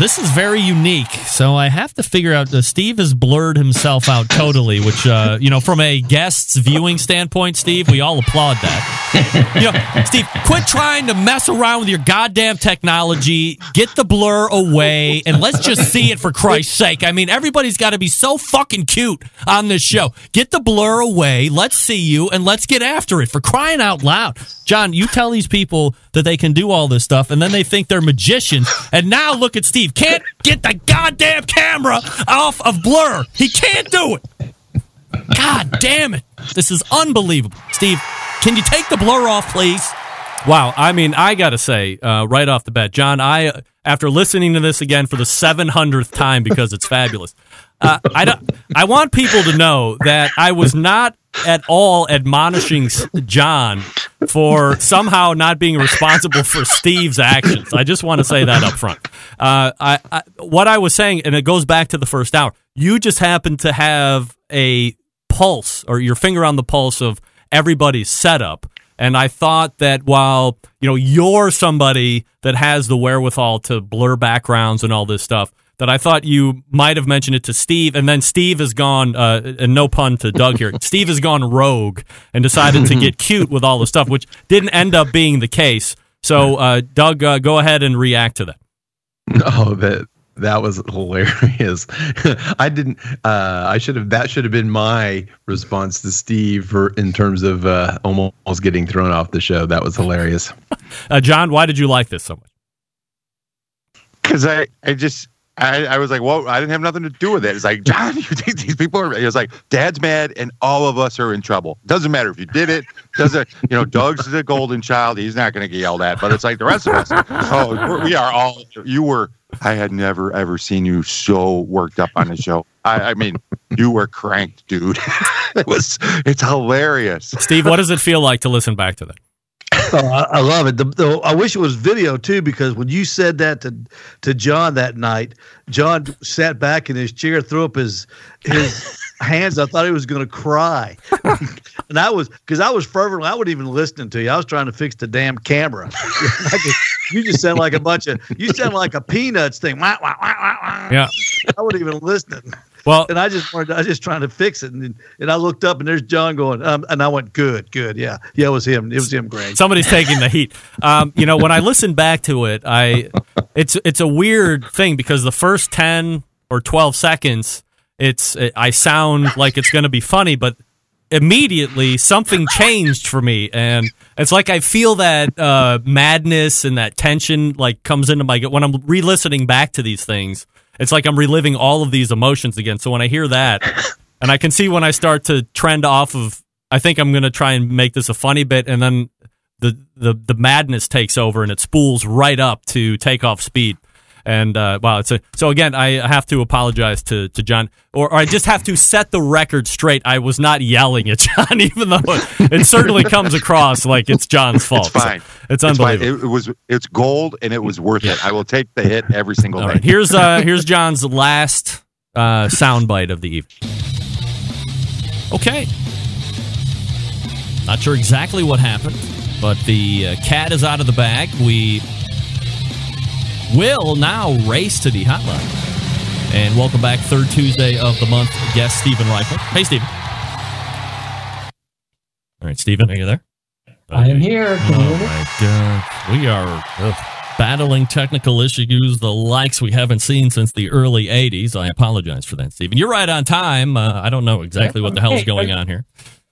This is very unique, so I have to figure out. Uh, Steve has blurred himself out totally, which uh, you know, from a guest's viewing standpoint, Steve, we all applaud that. You know, Steve, quit trying to mess around with your goddamn technology. Get the blur away, and let's just see it for Christ's sake. I mean, everybody's got to be so fucking cute on this show. Get the blur away. Let's see you, and let's get after it for crying out loud. John, you tell these people that they can do all this stuff, and then they think they're magicians. And now look at Steve. Can't get the goddamn camera off of Blur. He can't do it. God damn it. This is unbelievable. Steve, can you take the blur off, please? Wow. I mean, I got to say, uh, right off the bat, John, I, after listening to this again for the 700th time because it's fabulous, uh, I, don't, I want people to know that I was not at all admonishing John for somehow not being responsible for Steve's actions. I just want to say that up front. Uh, I, I, what I was saying, and it goes back to the first hour, you just happen to have a pulse or your finger on the pulse of everybody's setup. And I thought that while, you know, you're somebody that has the wherewithal to blur backgrounds and all this stuff, that I thought you might have mentioned it to Steve, and then Steve has gone, uh, and no pun to Doug here, Steve has gone rogue and decided to get cute with all the stuff, which didn't end up being the case. So, uh, Doug, uh, go ahead and react to that. Oh, that that was hilarious. I didn't. Uh, I should have. That should have been my response to Steve for in terms of uh, almost getting thrown off the show. That was hilarious. uh, John, why did you like this so much? Because I, I just I, I, was like, well, I didn't have nothing to do with it. It's like, John, you think these people are, it was like, dad's mad and all of us are in trouble. Doesn't matter if you did it. Doesn't, you know, Doug's the golden child. He's not going to get yelled at, but it's like the rest of us. Oh, we are all, you were, I had never, ever seen you so worked up on the show. I, I mean, you were cranked, dude. it was, it's hilarious. Steve, what does it feel like to listen back to that? oh, I, I, love it. The, the, I wish it was video too, because when you said that to to John that night, John sat back in his chair, threw up his his hands. I thought he was going to cry, and I was because I was fervent. I wasn't even listening to you. I was trying to fix the damn camera. you just sound like a bunch of you sound like a peanuts thing. Wah, wah, wah, yeah, I wasn't even listening. Well, and I just wanted, I was just trying to fix it, and and I looked up, and there's John going, um, and I went, good, good, yeah, yeah, it was him, it was him, Greg. Somebody's taking the heat. Um, you know, when I listen back to it, I, it's it's a weird thing because the first ten or twelve seconds, it's it, I sound like it's going to be funny, but immediately something changed for me and it's like i feel that uh, madness and that tension like comes into my when i'm re-listening back to these things it's like I'm reliving all of these emotions again. So when I hear that, and I can see when I start to trend off of, I think I'm going to try and make this a funny bit, and then the the the madness takes over and it spools right up to takeoff speed. And uh, wow, it's a, so again, I have to apologize to, to John, or, or, I just have to set the record straight. I was not yelling at John, even though it, it certainly comes across like it's John's fault. It's fine. So it's unbelievable. It's it, was it's gold, and it was worth it. I will take the hit every single All day. Right. Here's uh, here's John's last uh, soundbite of the evening. Okay, not sure exactly what happened, but the uh, cat is out of the bag. We will now race to the hotline. And welcome back, third Tuesday of the month, guest Stephen Raichlen. Hey, Stephen. All right, Stephen, are you there? I am here. Can oh, my God. We are ugh, battling technical issues, the likes we haven't seen since the early 80s. I apologize for that, Stephen. You're right on time. Uh, I don't know exactly what the hell is going on here.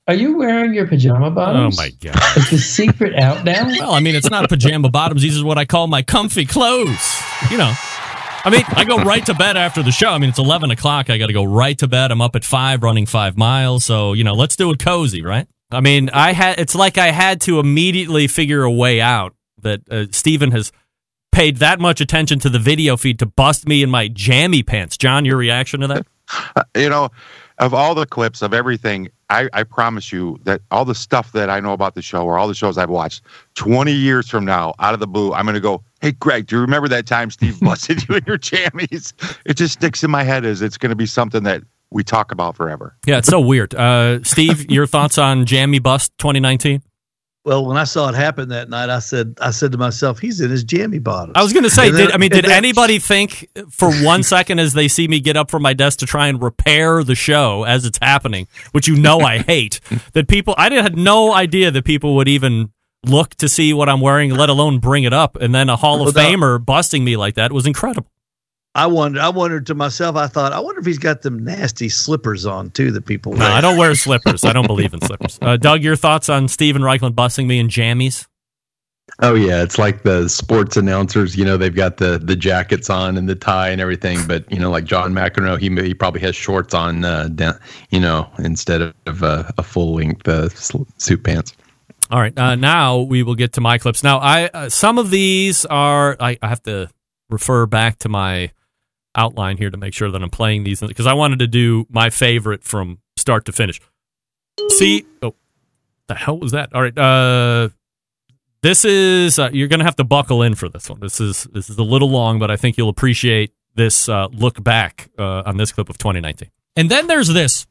Are you wearing your pajama bottoms? Oh my god! Is the secret out now? Well, I mean, it's not pajama bottoms. These are what I call my comfy clothes. You know, I mean, I go right to bed after the show. I mean, it's eleven o'clock. I got to go right to bed. I'm up at five, running five miles. So you know, let's do it cozy, right? I mean, I had it's like I had to immediately figure a way out that uh, Steven has paid that much attention to the video feed to bust me in my jammy pants. John, your reaction to that? you know, of all the clips of everything, I, I promise you that all the stuff that I know about the show or all the shows I've watched, 20 years from now, out of the blue, I'm going to go, Hey, Greg, do you remember that time Steve busted you in your jammies? It just sticks in my head as it's going to be something that we talk about forever. Yeah, it's so weird. Uh, Steve, your thoughts on Jammy Bust 2019? Well, when I saw it happen that night, I said, I said to myself, he's in his jammy bottoms. I was going to say, then- did, I mean, did then- anybody think for one second as they see me get up from my desk to try and repair the show as it's happening, which you know I hate, that people, I had no idea that people would even look to see what I'm wearing, let alone bring it up. And then a Hall of. Famer busting me like that was incredible. I wondered, I wondered to myself, I thought, I wonder if he's got them nasty slippers on too that people No, wear. I don't wear slippers. I don't believe in slippers. Uh, Doug, your thoughts on Steven Raichlen busting me in jammies? Oh yeah, it's like the sports announcers. You know, they've got the the jackets on and the tie and everything. But you know, like John McEnroe, he he probably has shorts on, uh, down, you know, instead of uh, a full length uh, suit pants. All right, uh, now we will get to my clips. Now, I uh, some of these are I, I have to refer back to my outline here to make sure that I'm playing these because I wanted to do my favorite from start to finish. See, oh, the hell was that? All right, uh, this is uh, you're going to have to buckle in for this one. This is this is a little long, but I think you'll appreciate this uh, look back uh, on this clip of 2019. And then there's this.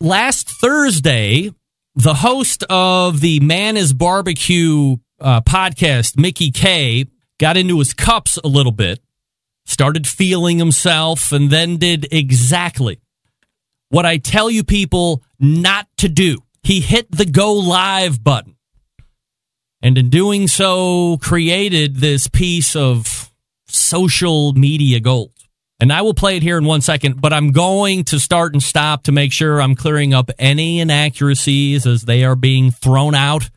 Last Thursday, the host of the Man Meat Barbecue uh, podcast, Mickey K, got into his cups a little bit, started feeling himself, and then did exactly what I tell you people not to do. He hit the go live button. And in doing so, created this piece of social media gold. And I will play it here in one second, but I'm going to start and stop to make sure I'm clearing up any inaccuracies as they are being thrown out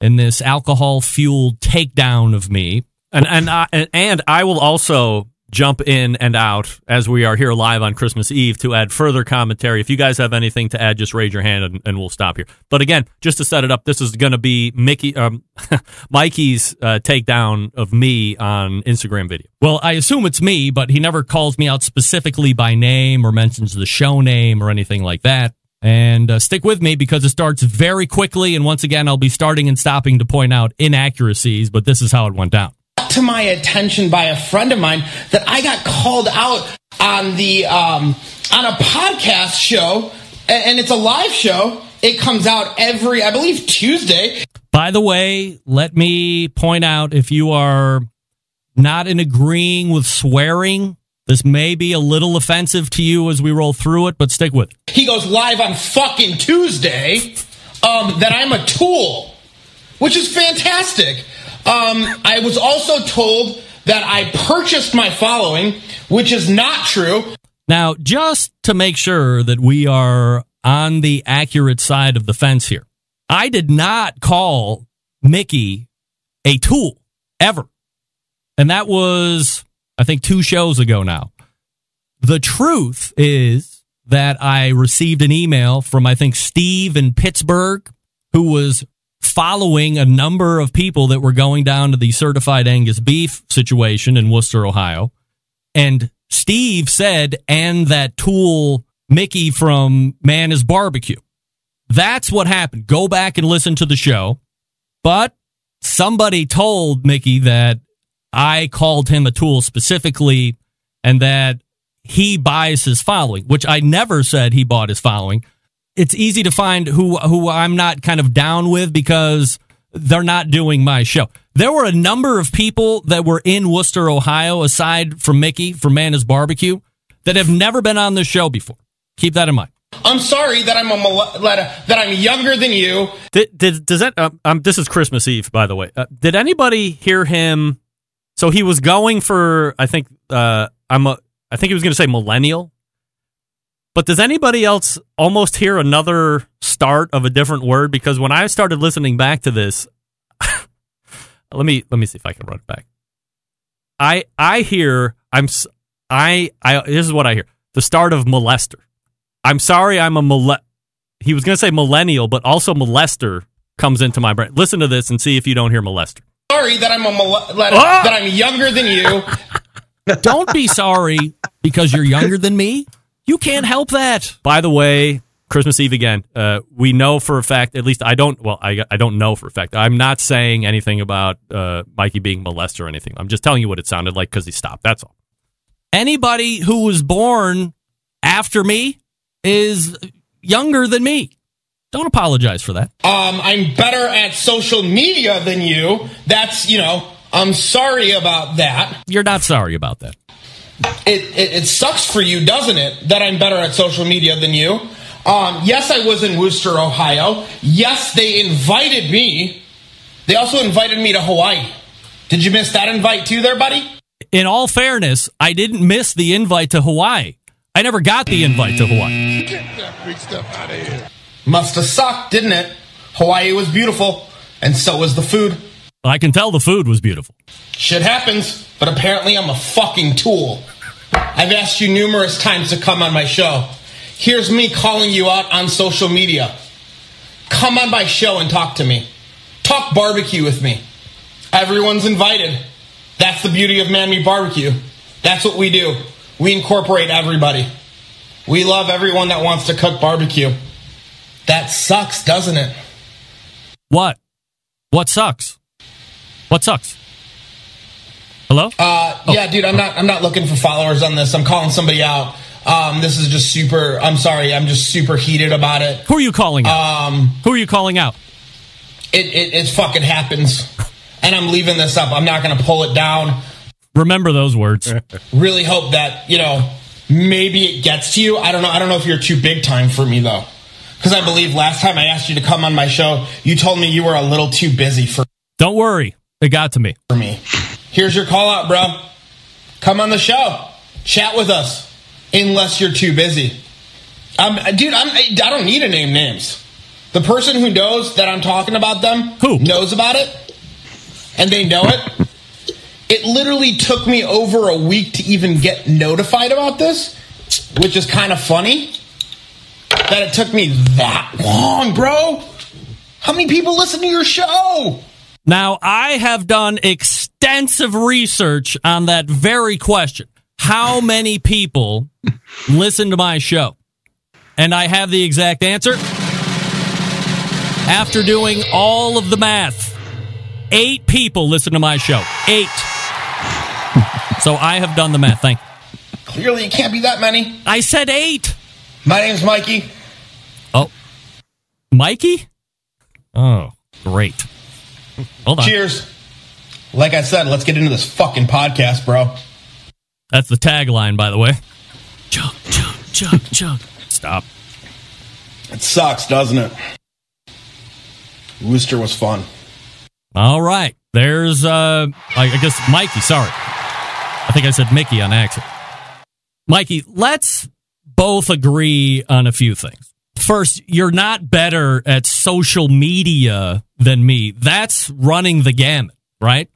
in this alcohol fueled takedown of me. And and I, and I will also jump in and out as we are here live on Christmas Eve to add further commentary. If you guys have anything to add, just raise your hand and, and we'll stop here. But again, just to set it up, this is going to be Mickey, um, Mikey's uh, takedown of me on Instagram video. Well, I assume it's me, but he never calls me out specifically by name or mentions the show name or anything like that. And uh, stick with me because it starts very quickly. And once again, I'll be starting and stopping to point out inaccuracies, but this is how it went down. To my attention by a friend of mine that I got called out on the um, on a podcast show, and it's a live show. It comes out every, I believe, Tuesday. By the way, let me point out if you are not in agreeing with swearing, this may be a little offensive to you as we roll through it, but stick with it. He goes live on fucking Tuesday. Um, that I'm a tool, which is fantastic. Um, I was also told that I purchased my following, which is not true. Now, just to make sure that we are on the accurate side of the fence here, I did not call Mickey a tool ever. And that was, I think, two shows ago now. The truth is that I received an email from, I think, Steve in Pittsburgh, who was following a number of people that were going down to the certified Angus beef situation in Wooster, Ohio. And Steve said, and that tool Mickey from Man Meat Barbecue. That's what happened. Go back and listen to the show. But somebody told Mickey that I called him a tool specifically and that he buys his following, which I never said he bought his following. It's easy to find who who I'm not kind of down with because they're not doing my show. There were a number of people that were in Wooster, Ohio, aside from Mickey from Man Meat Barbecue, that have never been on this show before. Keep that in mind. I'm sorry that I'm a mil- that that I'm younger than you. Did, did does that? Uh, um, this is Christmas Eve, by the way. Uh, did anybody hear him? So he was going for. I think. Uh, I'm a. I think he was going to say millennial. But does anybody else almost hear another start of a different word? Because when I started listening back to this, let me let me see if I can run it back. I I hear I'm s- I I this is what I hear the start of molester. I'm sorry, I'm a mole. he was going to say millennial, but also molester comes into my brain. Listen to this and see if you don't hear molester. Sorry that I'm a mole- that, Ah! that I'm younger than you. Don't be sorry because you're younger than me. You can't help that. By the way, Christmas Eve again. Uh, we know for a fact, at least I don't. Well, I, I don't know for a fact. I'm not saying anything about uh, Mikey being molested or anything. I'm just telling you what it sounded like because he stopped. That's all. Anybody who was born after me is younger than me. Don't apologize for that. Um, I'm better at social media than you. That's you know. I'm sorry about that. You're not sorry about that. It, it it sucks for you, doesn't it? That I'm better at social media than you. Um, yes, I was in Wooster, Ohio. Yes, they invited me. They also invited me to Hawaii. Did you miss that invite too, there, buddy? In all fairness, I didn't miss the invite to Hawaii. I never got the invite to Hawaii. Get that big stuff out of here. Must have sucked, didn't it? Hawaii was beautiful, and so was the food. I can tell the food was beautiful. Shit happens, but apparently I'm a fucking tool. I've asked you numerous times to come on my show. Here's me calling you out on social media. Come on my show and talk to me. Talk barbecue with me. Everyone's invited. That's the beauty of Man Meat Barbecue. That's what we do. We incorporate everybody. We love everyone that wants to cook barbecue. That sucks, doesn't it? What? What sucks? What sucks? Hello? Uh, yeah, dude, I'm not. I'm not looking for followers on this. I'm calling somebody out. Um, this is just super. I'm sorry. I'm just super heated about it. Who are you calling out? Um, Who are you calling out? it, it it fucking happens, and I'm leaving this up. I'm not going to pull it down. Remember those words. Really hope that you know maybe it gets to you. I don't know. I don't know if you're too big time for me though, because I believe last time I asked you to come on my show, you told me you were a little too busy for Don't worry. It got to me. for me. Here's your call out, bro. Come on the show. Chat with us. Unless you're too busy. Um, dude, I'm, I don't need to name names. The person who knows that I'm talking about them who knows about it, and they know it. It literally took me over a week to even get notified about this, which is kind of funny. That it took me that long, bro. How many people listen to your show? Now, I have done extensive research on that very question. How many people listen to my show? And I have the exact answer. After doing all of the math, eight people listen to my show. Eight. So I have done the math. Thank you. Clearly, it can't be that many. I said eight. My name's Mikey. Oh, Mikey? Oh, great. Hold on. Cheers. Like I said, let's get into this fucking podcast, bro. That's the tagline, by the way. Chug, chug, chug, chug. Stop. It sucks, doesn't it? Wooster was fun. All right. There's, uh, I I guess Mikey. Sorry. I think I said Mickey on accident. Mikey, let's both agree on a few things. First, you're not better at social media than me. That's running the gamut, right?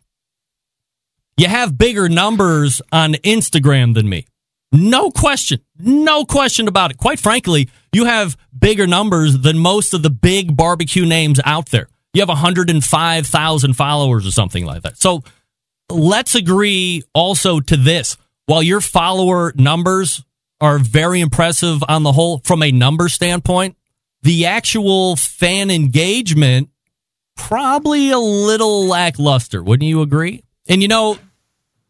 You have bigger numbers on Instagram than me. No question. No question about it. Quite frankly, you have bigger numbers than most of the big barbecue names out there. You have 105,000 followers or something like that. So let's agree also to this. While your follower numbers are very impressive on the whole from a number standpoint, the actual fan engagement probably a little lackluster. Wouldn't you agree? And you know,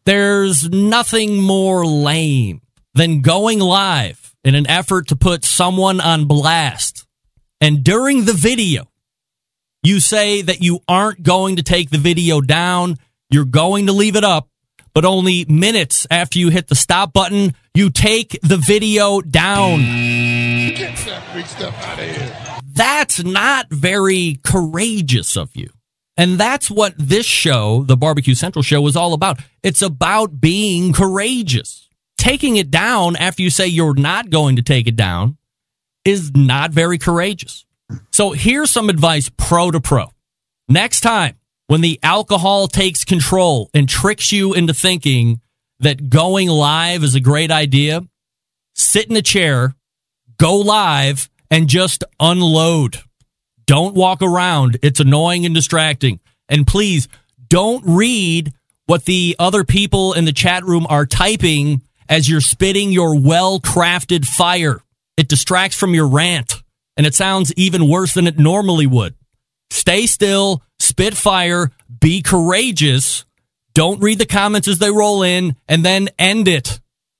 there's nothing more lame than going live in an effort to put someone on blast. And during the video, you say that you aren't going to take the video down, you're going to leave it up, but only minutes after you hit the stop button, you take the video down. Get that big stuff out of here. That's not very courageous of you. And that's what this show, the Barbecue Central show, is all about. It's about being courageous. Taking it down after you say you're not going to take it down is not very courageous. So here's some advice pro to pro. Next time, when the alcohol takes control and tricks you into thinking that going live is a great idea, sit in a chair, go live, and just unload. Don't walk around. It's annoying and distracting. And please don't read what the other people in the chat room are typing as you're spitting your well crafted fire. It distracts from your rant and it sounds even worse than it normally would. Stay still, spit fire, be courageous. Don't read the comments as they roll in and then end it.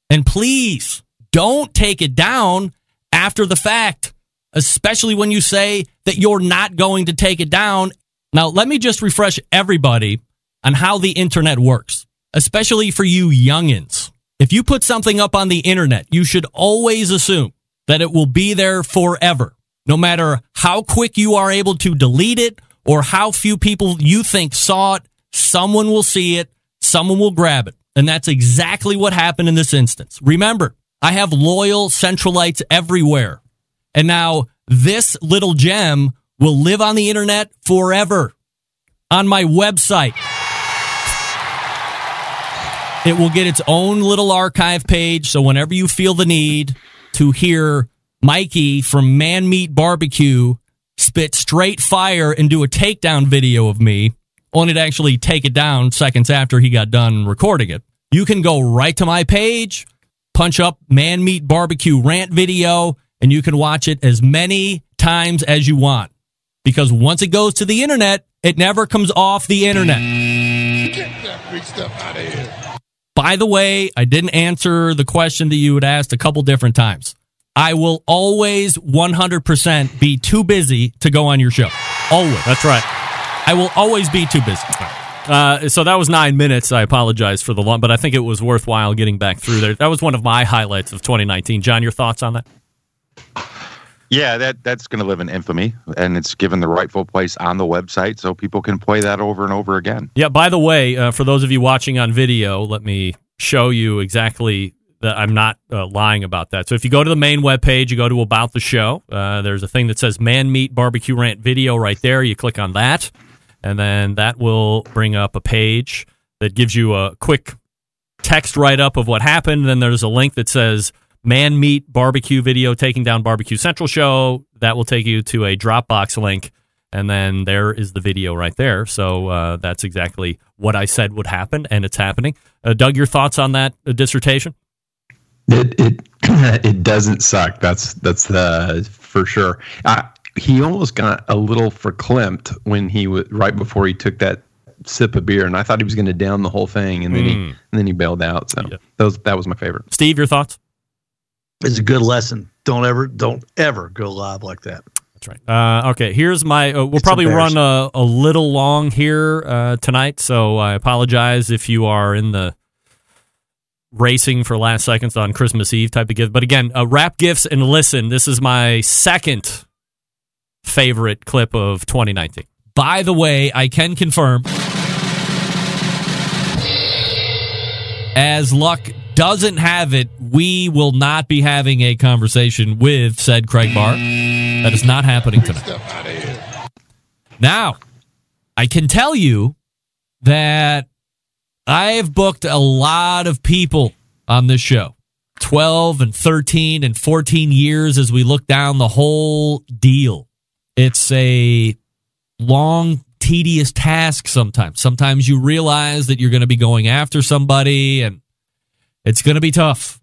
And please don't take it down after the fact, especially when you say that you're not going to take it down. Now, let me just refresh everybody on how the internet works, especially for you youngins. If you put something up on the internet, you should always assume that it will be there forever, no matter how quick you are able to delete it or how few people you think saw it. Someone will see it, someone will grab it. And that's exactly what happened in this instance. Remember, I have loyal centralites everywhere. And now this little gem will live on the internet forever on my website. It will get its own little archive page. So whenever you feel the need to hear Mikey from Man Meat Barbecue spit straight fire and do a takedown video of me, only to actually take it down seconds after he got done recording it, you can go right to my page, punch up Man Meat Barbecue rant video, and you can watch it as many times as you want. Because once it goes to the internet, it never comes off the internet. Get that freak stuff out of here. By the way, I didn't answer the question that you had asked a couple different times. I will always 100% be too busy to go on your show. Always. That's right. I will always be too busy. Uh, so that was nine minutes. I apologize for the long, but I think it was worthwhile getting back through there. That was one of my highlights of 2019. John, your thoughts on that? Yeah, that that's going to live in infamy, and it's given the rightful place on the website, so people can play that over and over again. Yeah, by the way, uh, for those of you watching on video, let me show you exactly that I'm not uh, lying about that. So if you go to the main webpage, you go to About the Show, uh, there's a thing that says Man Meat Barbecue Rant Video right there. You click on that, and then that will bring up a page that gives you a quick text write up of what happened. Then there's a link that says Man Meat Barbecue Video Taking Down Barbecue Central Show. That will take you to a Dropbox link. And then there is the video right there. So uh, that's exactly what I said would happen, and it's happening. Uh, Doug, your thoughts on that uh, dissertation? It it it doesn't suck. That's that's the for sure. Uh, he almost got a little verklempt when he was right before he took that sip of beer, and I thought he was going to down the whole thing, and then he Mm. and then he bailed out. So that was that was my favorite. Steve, your thoughts? It's a good lesson. Don't ever, don't ever go live like that. That's right. Uh, okay, here's my. Uh, we'll It's probably run a, a little long here uh, tonight, so I apologize if you are in the racing for last seconds on Christmas Eve type of gift. But again, uh, wrap gifts and listen. This is my second favorite clip of 2019. By the way, I can confirm, as luck doesn't have it, we will not be having a conversation with said Craig Barr. That is not happening tonight. Stuff out of here. Now, I can tell you that I have booked a lot of people on this show 12 and 13 and 14 years as we look down the whole deal. It's a long, tedious task sometimes. Sometimes you realize that you're going to be going after somebody and it's going to be tough.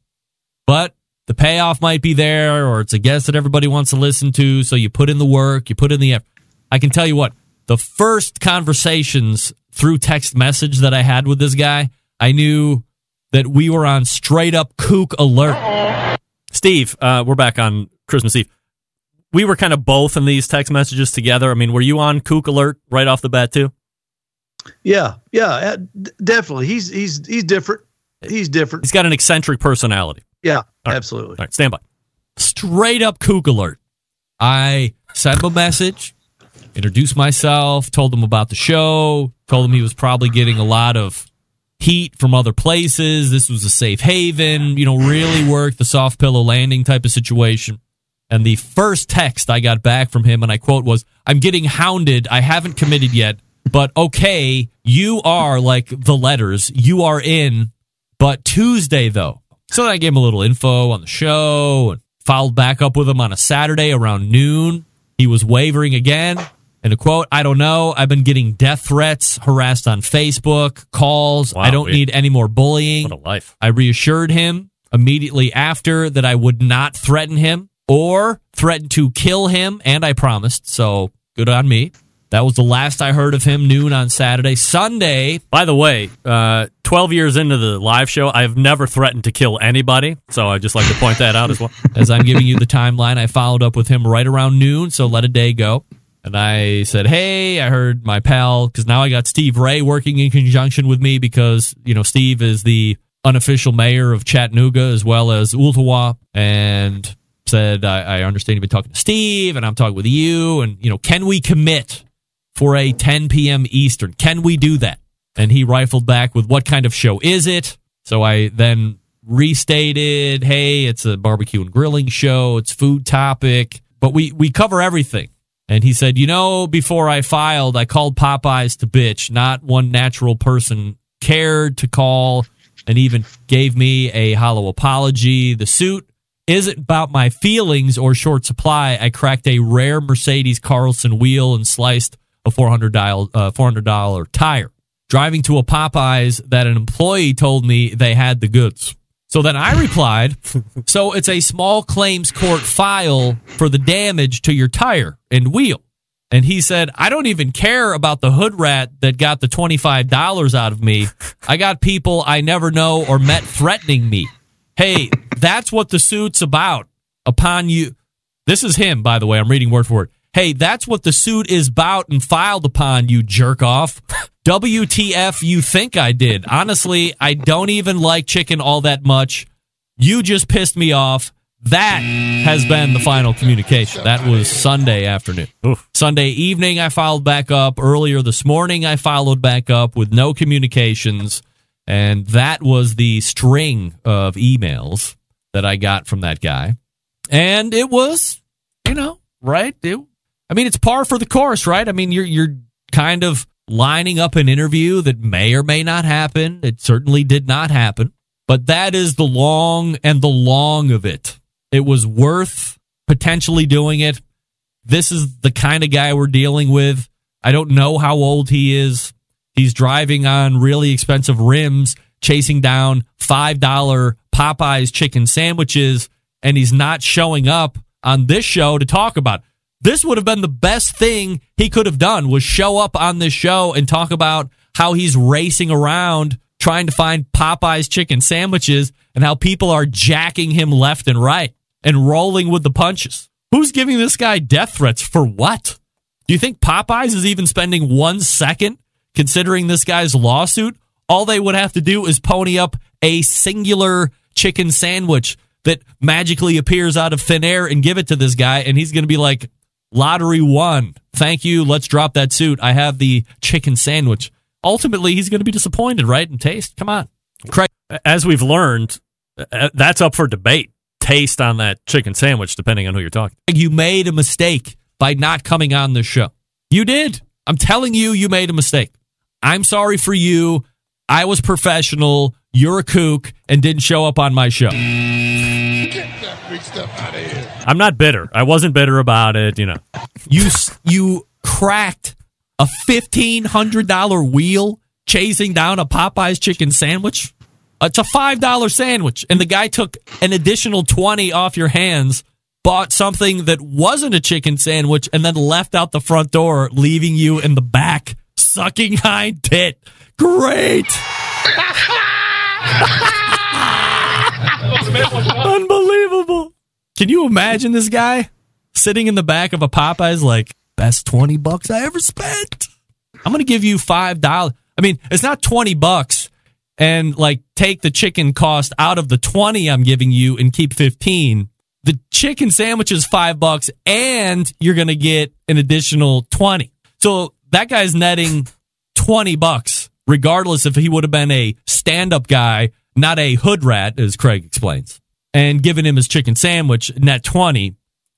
But the payoff might be there, or it's a guest that everybody wants to listen to. So you put in the work, you put in the effort. I can tell you what, the first conversations through text message that I had with this guy, I knew that we were on straight up kook alert. Steve, uh, we're back on Christmas Eve. We were kind of both in these text messages together. I mean, were you on kook alert right off the bat too? Yeah, yeah, uh, definitely. He's he's he's different. He's different. He's got an eccentric personality. Yeah, absolutely. All right, stand by. Straight up kook alert. I sent him a message, introduced myself, told him about the show, told him he was probably getting a lot of heat from other places. This was a safe haven, you know, really worked the soft pillow landing type of situation. And the first text I got back from him, and I quote, was I'm getting hounded. I haven't committed yet, but okay, you are like the letters. You are in, but Tuesday though. So then I gave him a little info on the show and Followed back up with him on a Saturday around noon. He was wavering again. And a quote, I don't know. I've been getting death threats, harassed on Facebook, calls. Wow, I don't need any more bullying. What a life. I reassured him immediately after that I would not threaten him or threatened to kill him, and I promised. So good on me. That was the last I heard of him noon on Saturday. Sunday, By the way, uh, 12 years into the live show, I've never threatened to kill anybody. So I'd just like to point that out as well. as I'm giving you the timeline, I followed up with him right around noon, so let a day go. And I said, Hey, I heard my pal, because now I got Steve Ray working in conjunction with me because, you know, Steve is the unofficial mayor of Chattanooga as well as Ooltewah. And said, I, I understand you've been talking to Steve and I'm talking with you. And, you know, can we commit for a 10 p.m. Eastern? Can we do that? And he rifled back with, What kind of show is it? So I then restated, Hey, it's a barbecue and grilling show. It's food topic, but we, we cover everything. And he said, You know, before I filed, I called Popeyes to bitch. Not one natural person cared to call and even gave me a hollow apology. The suit isn't about my feelings or short supply. I cracked a rare Mercedes Carlson wheel and sliced a $400, uh, $400 tire. Driving to a Popeyes that an employee told me they had the goods. So then I replied, so it's a small claims court file for the damage to your tire and wheel. And he said, I don't even care about the hood rat that got the $25 out of me. I got people I never know or met threatening me. Hey, that's what the suit's about. Upon you. This is him, by the way. I'm reading word for word. Hey, that's what the suit is about and filed upon you, jerk off. WTF, you think I did? Honestly, I don't even like chicken all that much. You just pissed me off. That has been the final communication. That was Sunday afternoon. Sunday evening, I filed back up. Earlier this morning, I followed back up with no communications. And that was the string of emails that I got from that guy. And it was, you know, right? It, I mean, it's par for the course, right? I mean, you're you're kind of lining up an interview that may or may not happen. It certainly did not happen, but that is the long and the long of it. It was worth potentially doing it. This is the kind of guy we're dealing with. I don't know how old he is. He's driving on really expensive rims, chasing down $5 Popeyes chicken sandwiches, and he's not showing up on this show to talk about. This would have been the best thing he could have done was show up on this show and talk about how he's racing around trying to find Popeyes chicken sandwiches and how people are jacking him left and right and rolling with the punches. Who's giving this guy death threats for what? Do you think Popeyes is even spending one second considering this guy's lawsuit? All they would have to do is pony up a singular chicken sandwich that magically appears out of thin air and give it to this guy, and he's going to be like, lottery won. Thank you. Let's drop that suit. I have the chicken sandwich. Ultimately, he's going to be disappointed, right? In taste. Come on. Craig. As we've learned, uh, that's up for debate. Taste on that chicken sandwich, depending on who you're talking. You made a mistake by not coming on this show. You did. I'm telling you, you made a mistake. I'm sorry for you. I was professional. You're a kook and didn't show up on my show. Get that freak stuff out of here. I'm not bitter. I wasn't bitter about it. You know, You you cracked a fifteen hundred dollar wheel chasing down a Popeyes chicken sandwich. Uh, it's a five dollar sandwich, and the guy took an additional twenty off your hands. Bought something that wasn't a chicken sandwich, and then left out the front door, leaving you in the back sucking hind tit. Great. Unbelievable. Can you imagine this guy sitting in the back of a Popeyes like best 20 bucks I ever spent? I'm going to give you $5. I mean, it's not 20 bucks and like take the chicken cost out of the 20 I'm giving you and keep 15. The chicken sandwich is 5 bucks and you're going to get an additional 20. So that guy's netting 20 bucks regardless if he would have been a stand-up guy, not a hood rat as Craig explains and given him his chicken sandwich net 20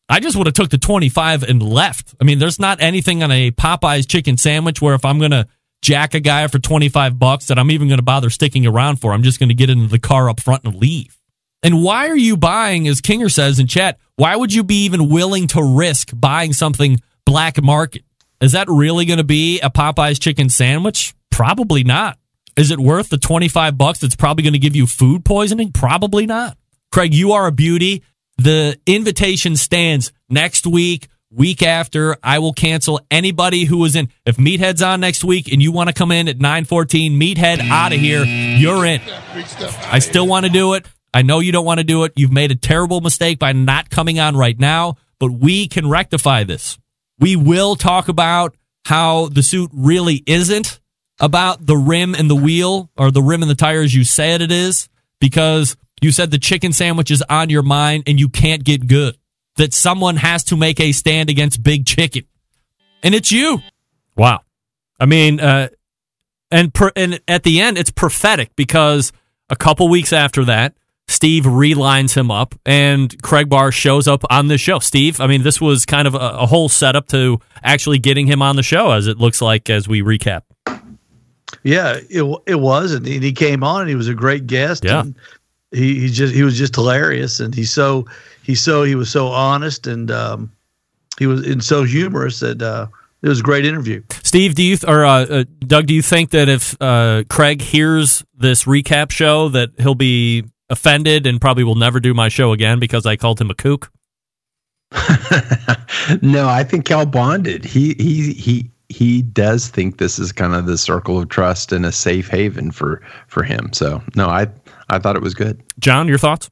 i just would have took the 25 and left i mean there's not anything on a popeyes chicken sandwich where if i'm gonna jack a guy for 25 bucks that i'm even gonna bother sticking around for i'm just gonna get into the car up front and leave And why are you buying, as Kinger says in chat, why would you be even willing to risk buying something black market? Is that really going to be a Popeye's chicken sandwich? Probably not. Is it worth the 25 bucks that's probably going to give you food poisoning? Probably not. Craig, you are a beauty. The invitation stands next week, week after. I will cancel anybody who is in. If Meathead's on next week and you want to come in at 914, Meathead out of here, you're in. I still want to do it. I know you don't want to do it. You've made a terrible mistake by not coming on right now, but we can rectify this. We will talk about how the suit really isn't about the rim and the wheel or the rim and the tires you said it is because you said the chicken sandwich is on your mind and you can't get good. That someone has to make a stand against big chicken. And it's you. Wow. I mean, uh, and per, and at the end, it's prophetic because a couple weeks after that, Steve relines him up, and Craig Barr shows up on the show. Steve, I mean, this was kind of a, a whole setup to actually getting him on the show, as it looks like as we recap. Yeah, it it was, and he came on, and he was a great guest. Yeah. and he he just he was just hilarious, and he's so he's so he was so honest, and um, he was and so humorous that uh, it was a great interview. Steve, do you th- or uh, uh, Doug, do you think that if uh, Craig hears this recap show, that he'll be offended and probably will never do my show again because I called him a kook? no, I think Cal bonded. He he he he does think this is kind of the circle of trust and a safe haven for for him. So no, I I thought it was good. John, your thoughts?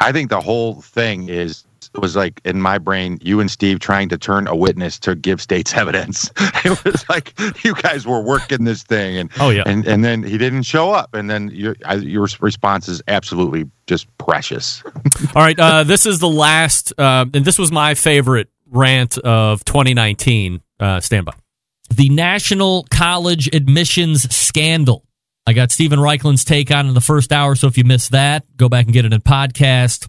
I think the whole thing is was like in my brain, you and Steve trying to turn a witness to give state's evidence. it was like you guys were working this thing, and oh yeah, and and then he didn't show up, and then your your response is absolutely just precious. All right, uh, this is the last, uh, and this was my favorite rant of 2019. Uh, stand by. The National College Admissions Scandal. I got Stephen Raichlen's take on in the first hour, so if you missed that, go back and get it in podcast.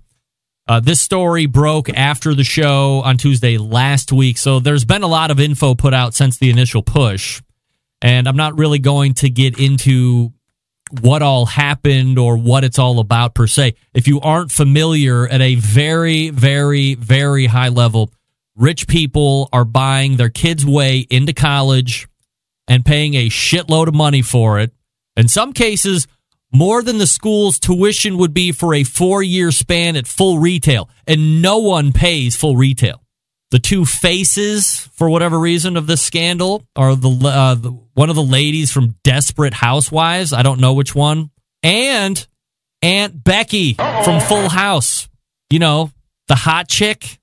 Uh, this story broke after the show on Tuesday last week, so there's been a lot of info put out since the initial push, and I'm not really going to get into what all happened or what it's all about per se. If you aren't familiar at a very, very, very high level, rich people are buying their kids' way into college and paying a shitload of money for it. In some cases, more than the school's tuition would be for a four year span at full retail, and no one pays full retail. The two faces, for whatever reason, of this scandal are the, uh, the one of the ladies from Desperate Housewives. I don't know which one, and Aunt Becky from Full House. You know, the hot chick.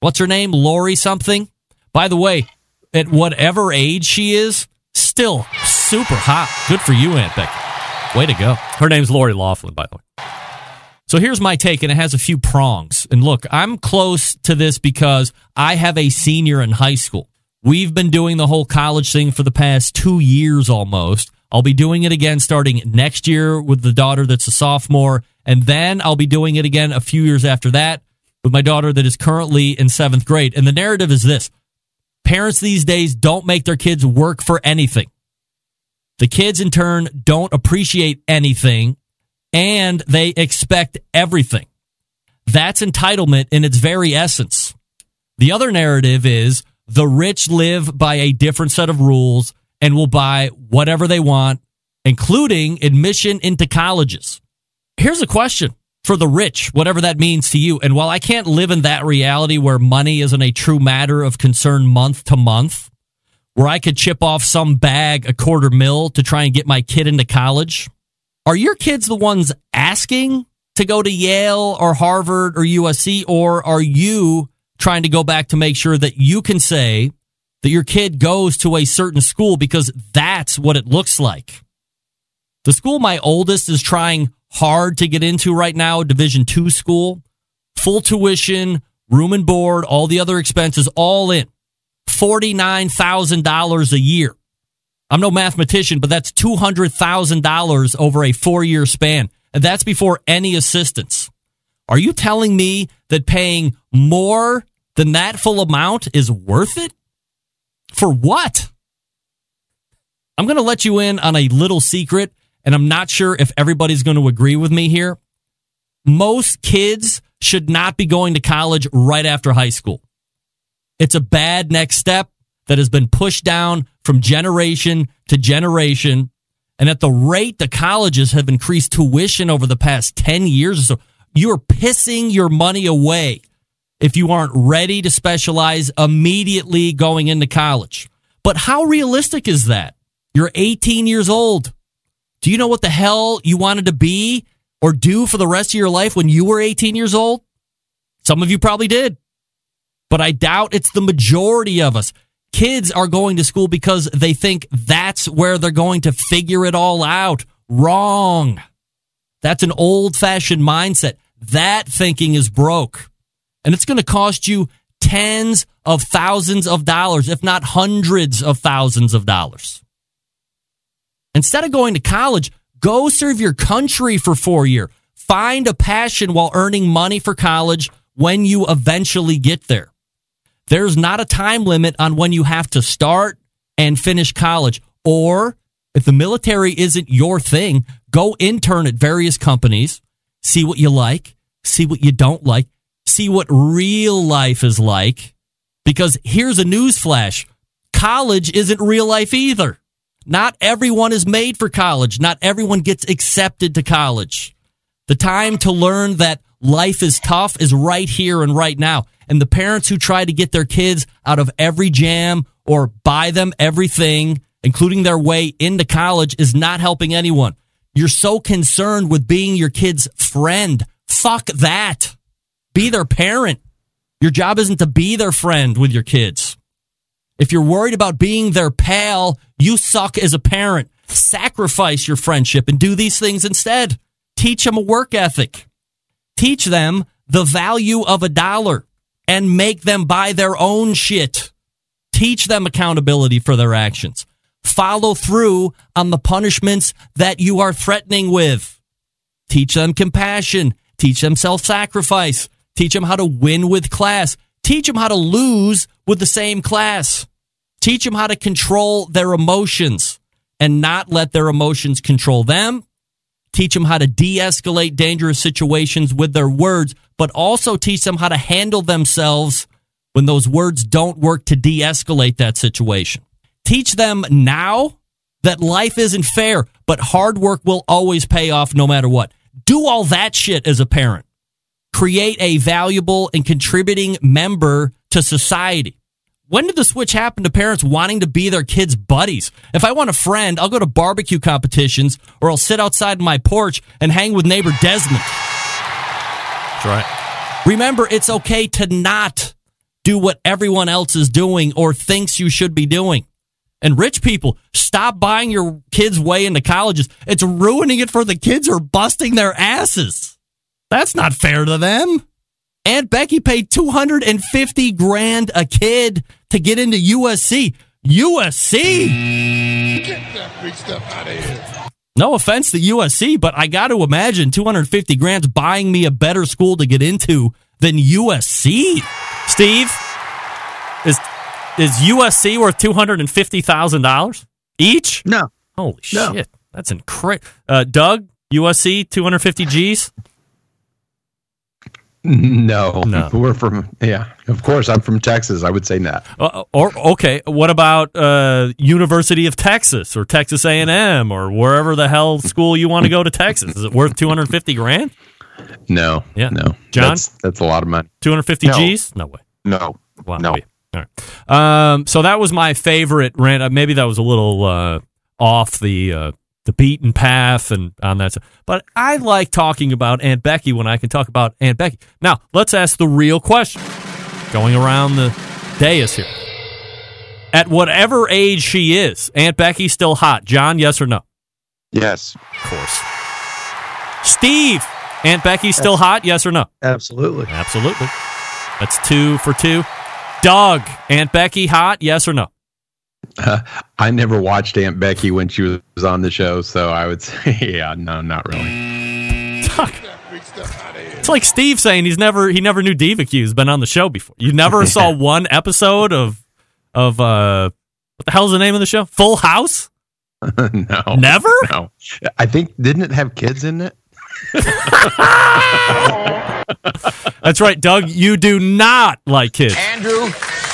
What's her name? Lori something. By the way, at whatever age she is, still super hot. Good for you, Aunt Becky. Way to go. Her name's Lori Laughlin, by the way. So here's my take, and it has a few prongs. And look, I'm close to this because I have a senior in high school. We've been doing the whole college thing for the past two years almost. I'll be doing it again starting next year with the daughter that's a sophomore. And then I'll be doing it again a few years after that with my daughter that is currently in seventh grade. And the narrative is this parents these days don't make their kids work for anything. The kids, in turn, don't appreciate anything and they expect everything. That's entitlement in its very essence. The other narrative is the rich live by a different set of rules and will buy whatever they want, including admission into colleges. Here's a question for the rich, whatever that means to you. And while I can't live in that reality where money isn't a true matter of concern month to month, where I could chip off some bag a quarter mil to try and get my kid into college, are your kids the ones asking to go to Yale or Harvard or USC, or are you trying to go back to make sure that you can say that your kid goes to a certain school because that's what it looks like? The school my oldest is trying hard to get into right now, a Division two school, full tuition, room and board, all the other expenses, all in. $49,000 a year. I'm no mathematician, but that's $200,000 over a four year span. And that's before any assistance. Are you telling me that paying more than that full amount is worth it? For what? I'm going to let you in on a little secret, and I'm not sure if everybody's going to agree with me here. most kids should not be going to college right after high school. It's a bad next step that has been pushed down from generation to generation. And at the rate the colleges have increased tuition over the past 10 years or so, you're pissing your money away if you aren't ready to specialize immediately going into college. But how realistic is that? You're 18 years old. Do you know what the hell you wanted to be or do for the rest of your life when you were 18 years old? Some of you probably did. But I doubt it's the majority of us. Kids are going to school because they think that's where they're going to figure it all out. Wrong. That's an old fashioned mindset. That thinking is broke. And it's going to cost you tens of thousands of dollars, if not hundreds of thousands of dollars. Instead of going to college, go serve your country for four years. Find a passion while earning money for college when you eventually get there. There's not a time limit on when you have to start and finish college. Or if the military isn't your thing, go intern at various companies, see what you like, see what you don't like, see what real life is like. Because here's a news flash college isn't real life either. Not everyone is made for college. Not everyone gets accepted to college. The time to learn that life is tough is right here and right now. And the parents who try to get their kids out of every jam or buy them everything, including their way into college, is not helping anyone. You're so concerned with being your kid's friend. Fuck that. Be their parent. Your job isn't to be their friend with your kids. If you're worried about being their pal, you suck as a parent. Sacrifice your friendship and do these things instead. Teach them a work ethic. Teach them the value of a dollar and make them buy their own shit. Teach them accountability for their actions. Follow through on the punishments that you are threatening with. Teach them compassion. Teach them self sacrifice. Teach them how to win with class. Teach them how to lose with the same class. Teach them how to control their emotions and not let their emotions control them. Teach them how to de escalate dangerous situations with their words, but also teach them how to handle themselves when those words don't work to de escalate that situation. Teach them now that life isn't fair, but hard work will always pay off no matter what. Do all that shit as a parent. Create a valuable and contributing member to society. When did the switch happen to parents wanting to be their kids' buddies? If I want a friend, I'll go to barbecue competitions or I'll sit outside my porch and hang with neighbor Desmond. That's right. Remember, it's okay to not do what everyone else is doing or thinks you should be doing. And rich people, stop buying your kids' way into colleges. It's ruining it for the kids who are busting their asses. That's not fair to them. Aunt Becky paid 250 grand a kid to get into USC. USC? Get that freak stuff out of here. No offense to USC, but I got to imagine 250 grand's buying me a better school to get into than USC. Steve, is is USC worth two hundred and fifty thousand dollars each? No. Holy No. shit, that's incredible. Uh, Doug, USC two hundred fifty G's. No, No. we're from yeah. Of course, I'm from Texas. I would say not. Uh, or okay, what about uh, University of Texas or Texas A and M or wherever the hell school you want to go to Texas? Is it worth two hundred fifty grand? No, Yeah. no, John? That's, that's a lot of money. Two hundred fifty No. G's? No way. No. Wow. No. maybe. All right. Um, so that was my favorite rant. Uh, Maybe that was a little uh, off the uh, the beaten path and on that. stuff. But I like talking about Aunt Becky when I can talk about Aunt Becky. Now let's ask the real question. Going around the dais here. At whatever age she is, Aunt Becky's still hot. John, yes or no? Yes. Of course. Steve, Aunt Becky's still hot. Yes or no? Absolutely. Absolutely. That's two for two. Doug, Aunt Becky hot? Yes or no? Uh, I never watched Aunt Becky when she was on the show, so I would say, yeah, no, not really. Doug. That freak stuff out of here. It's like Steve saying he's never he never knew Diva Q's been on the show before. You never saw one episode of of uh what the hell's the name of the show? Full House? no, Never? No, I think didn't it have kids in it? That's right, Doug. You do not like kids. Andrew,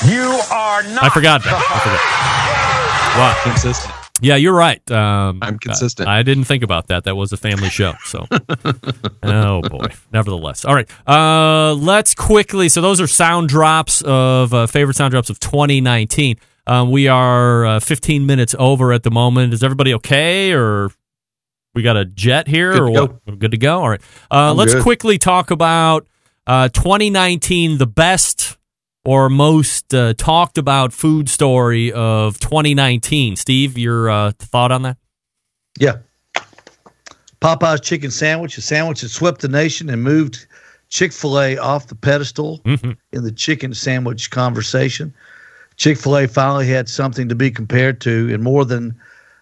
you are not. I forgot that. I forgot. Wow. Consistent. Yeah, you're right. Um, I'm consistent. I, I didn't think about that. That was a family show. So, oh boy. Nevertheless, all right. Uh, let's quickly. So those are sound drops of uh, favorite sound drops of 2019. Um, we are uh, 15 minutes over at the moment. Is everybody okay, or we got a jet here, Good or what? go. Good to go. All right. Uh, let's good. quickly talk about uh, 2019, the best or most uh, talked about food story of 2019. Steve, your uh, thought on that? Yeah. Popeye's chicken sandwich, a sandwich that swept the nation and moved Chick fil A off the pedestal in the chicken sandwich conversation. Chick fil A finally had something to be compared to, and more than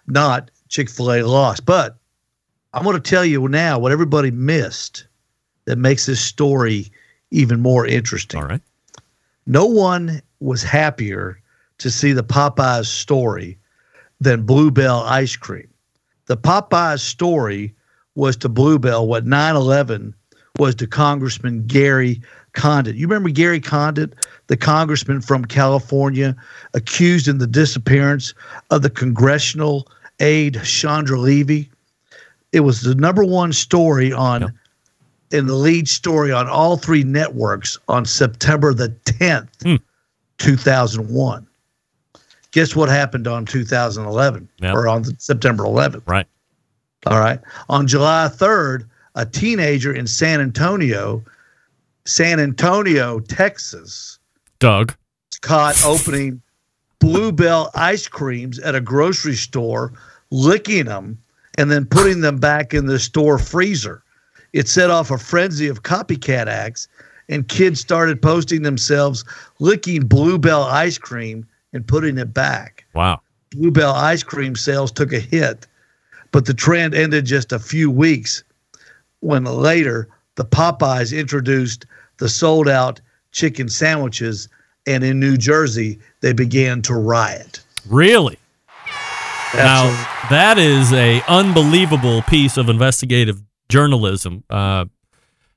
not, Chick fil A lost. But I'm going to tell you now what everybody missed that makes this story even more interesting. All right. No one was happier to see the Popeyes story than Blue Bell ice cream. The Popeyes story was to Blue Bell what 9 11 was to Congressman Gary Condit. You remember Gary Condit, the congressman from California, accused in the disappearance of the congressional aide Chandra Levy? It was the number one story on in the lead story on all three networks on September the 10th, hmm. 2001. Guess what happened on 2011 Yep. or on September 11th? Right. All right. On July 3rd, a teenager in San Antonio, San Antonio, Texas, Doug. caught opening Blue Bell ice creams at a grocery store, licking them, and then putting them back in the store freezer. It set off a frenzy of copycat acts, and kids started posting themselves licking Blue Bell ice cream and putting it back. Wow. Blue Bell ice cream sales took a hit, but the trend ended just a few weeks when later the Popeyes introduced the sold out chicken sandwiches, and in New Jersey, they began to riot. Really? Now that is a unbelievable piece of investigative journalism, uh,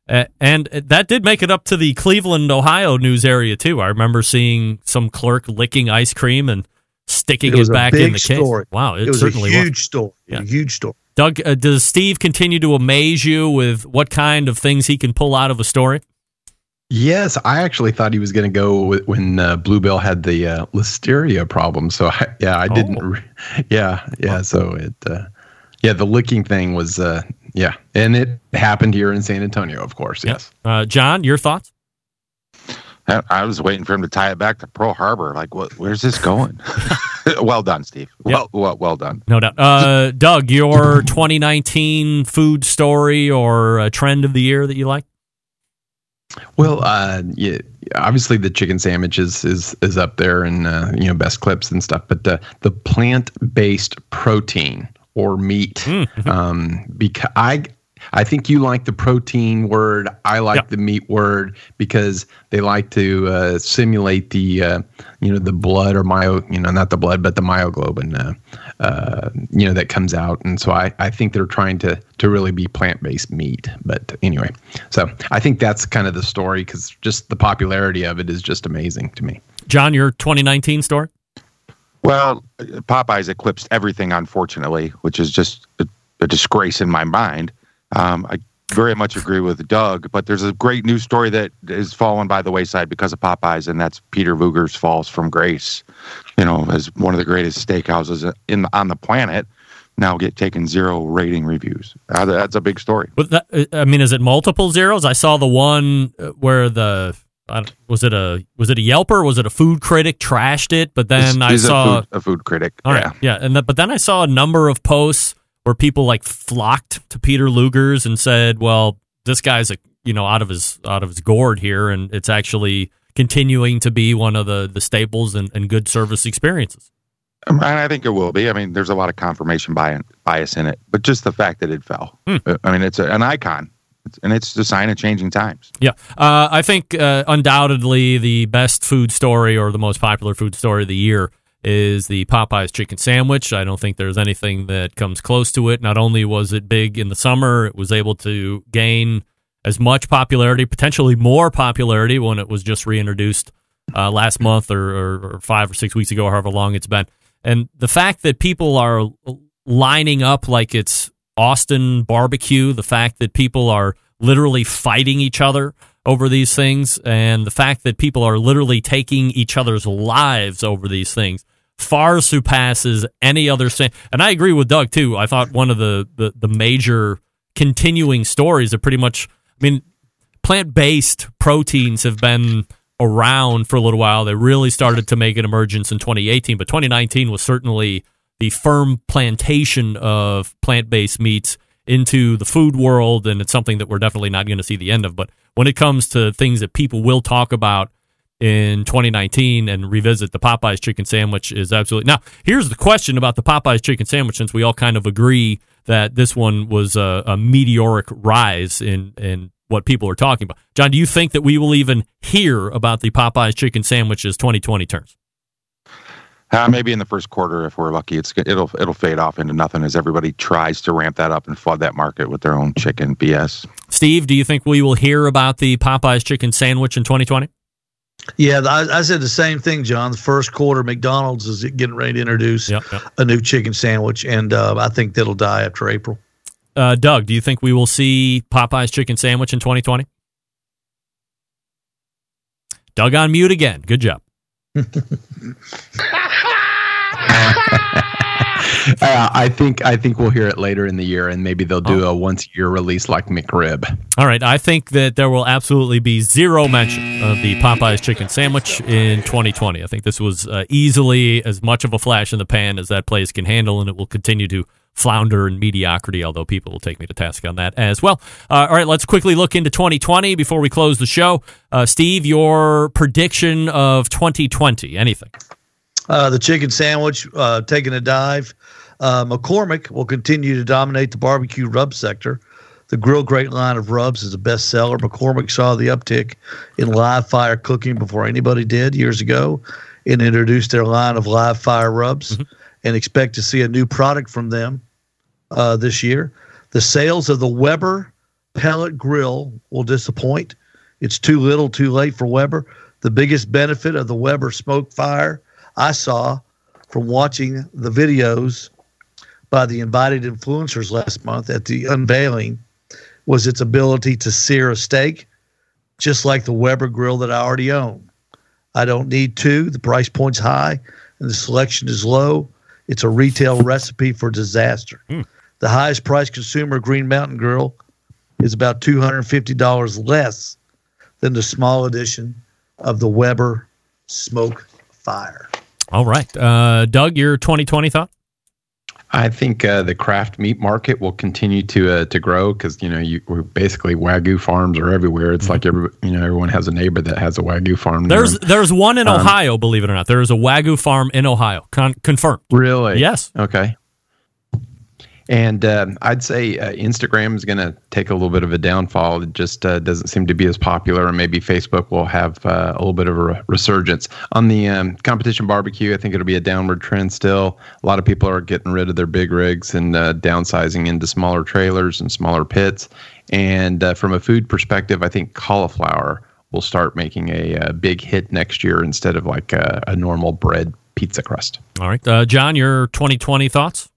and that did make it up to the Cleveland, Ohio news area too. I remember seeing some clerk licking ice cream and sticking It it, was a back in the case. story. Wow, it, It was a certainly huge story. Yeah. A huge story. Doug, uh, does Steve continue to amaze you with what kind of things he can pull out of a story? Yes, I actually thought he was going to go with, when uh, Blue Bell had the uh, listeria problem. So I, yeah, I didn't. Oh. Re- yeah, yeah. So it, uh, yeah, the licking thing was, uh, yeah, and it happened here in San Antonio, of course. Yes. Uh, John, your thoughts? I, I was waiting for him to tie it back to Pearl Harbor. Like, what? Where's this going? well done, Steve. Well, well, well done. No doubt. Uh, Doug, your 2019 food story or uh, trend of the year that you like? Well, uh, yeah, obviously the chicken sandwich is is, is up there and uh, you know best clips and stuff, but uh, the plant based protein or meat, um, because I I think you like the protein word, I like the meat word because they like to uh, simulate the uh, you know the blood or myo you know not the blood but the myoglobin uh, you know that comes out, and so I I think they're trying to to really be plant based meat, but anyway, so I think that's kind of the story because just the popularity of it is just amazing to me. John, your 2019 story? Well, Popeyes eclipsed everything, unfortunately, which is just a, a disgrace in my mind. Um, I very much agree with Doug, but there's a great news story that is fallen by the wayside because of Popeyes, and that's Peter Luger's Falls from Grace. You know, as one of the greatest steakhouses in on the planet, now get taken zero rating reviews. Uh, that's a big story. But that, uh, I mean, is it multiple zeros? I saw the one uh, where the I don't- was it a was it a Yelper? Was it a food critic trashed it? But then I he's a saw food- a food critic, All right, yeah, and the, but then I saw a number of posts where people like flocked to Peter Luger's and said, "Well, this guy's a you know out of his out of his gourd here, and it's actually continuing to be one of the the staples and, and good service experiences." Um, And I think it will be. I mean, there's a lot of confirmation bias, bias in it, but just the fact that it fell. Hmm. Uh, I mean, it's a, an icon, and it's the sign of changing times. Yeah, uh, I think uh, undoubtedly the best food story or the most popular food story of the year is the Popeyes chicken sandwich. I don't think there's anything that comes close to it. Not only was it big in the summer, it was able to gain as much popularity, potentially more popularity when it was just reintroduced uh, last month or, or, or five or six weeks ago, however long it's been. And the fact that people are lining up like it's Austin barbecue, the fact that people are literally fighting each other over these things, and the fact that people are literally taking each other's lives over these things far surpasses any other thing. And I agree with Doug too. I thought one of the, the, the major continuing stories are pretty much, I mean, plant based proteins have been around for a little while. They really started to make an emergence in 2018, but 2019 was certainly the firm plantation of plant based meats into the food world, and it's something that we're definitely not going to see the end of. But when it comes to things that people will talk about in 2019 and revisit the Popeyes chicken sandwich is absolutely now. Here's the question about the Popeyes chicken sandwich, since we all kind of agree that this one was a, a meteoric rise in in what people are talking about. John, do you think that we will even hear about the Popeyes chicken sandwiches 2020 turns? Uh, maybe in the first quarter, if we're lucky, it's it'll it'll fade off into nothing as everybody tries to ramp that up and flood that market with their own chicken BS. Steve, do you think we will hear about the Popeyes chicken sandwich in 2020? Yeah, I, I said the same thing, John. The first quarter, McDonald's is getting ready to introduce Yep, yep. a new chicken sandwich, and uh, I think that'll die after April. Uh, Doug, do you think we will see Popeyes chicken sandwich in 2020? Doug on mute again. Good job. Uh, I think I think we'll hear it later in the year, and maybe they'll do a once a year release like McRib. All right, I think that there will absolutely be zero mention of the Popeyes chicken sandwich in 2020. I think this was uh, easily as much of a flash in the pan as that place can handle, and it will continue to flounder in mediocrity, although people will take me to task on that as well. Uh, all right, let's quickly look into 2020 before we close the show. Uh, Steve, your prediction of 2020, anything? Uh, the chicken sandwich uh, taking a dive. Uh, McCormick will continue to dominate the barbecue rub sector. The Grill Mates line of rubs is a bestseller. McCormick saw the uptick in live fire cooking before anybody did years ago and introduced their line of live fire rubs and expect to see a new product from them uh, this year. The sales of the Weber pellet grill will disappoint. It's too little, too late for Weber. The biggest benefit of the Weber smoke fire I saw from watching the videos by the invited influencers last month at the unveiling was its ability to sear a steak, just like the Weber grill that I already own. I don't need two. The price point's high and the selection is low. It's a retail recipe for disaster. Hmm. The highest priced consumer Green Mountain Grill is about $250 less than the small edition of the Weber Smoke Fire. All right. Uh, Doug, your 2020 thought? I think uh, the craft meat market will continue to uh, to grow because you know you we're basically wagyu farms are everywhere. It's like every you know everyone has a neighbor that has a wagyu farm. There's there's one in Um, Ohio, believe it or not. There is a Wagyu farm in Ohio. Con- confirmed. Really? Yes. Okay. And um, I'd say uh, Instagram is going to take a little bit of a downfall. It just uh, doesn't seem to be as popular, and maybe Facebook will have uh, a little bit of a resurgence. On the um, competition barbecue, I think it'll be a downward trend still. A lot of people are getting rid of their big rigs and uh, downsizing into smaller trailers and smaller pits. And uh, from a food perspective, I think cauliflower will start making a, uh big hit next year instead of like a, a normal bread pizza crust. All right. Uh, John, your 2020 thoughts?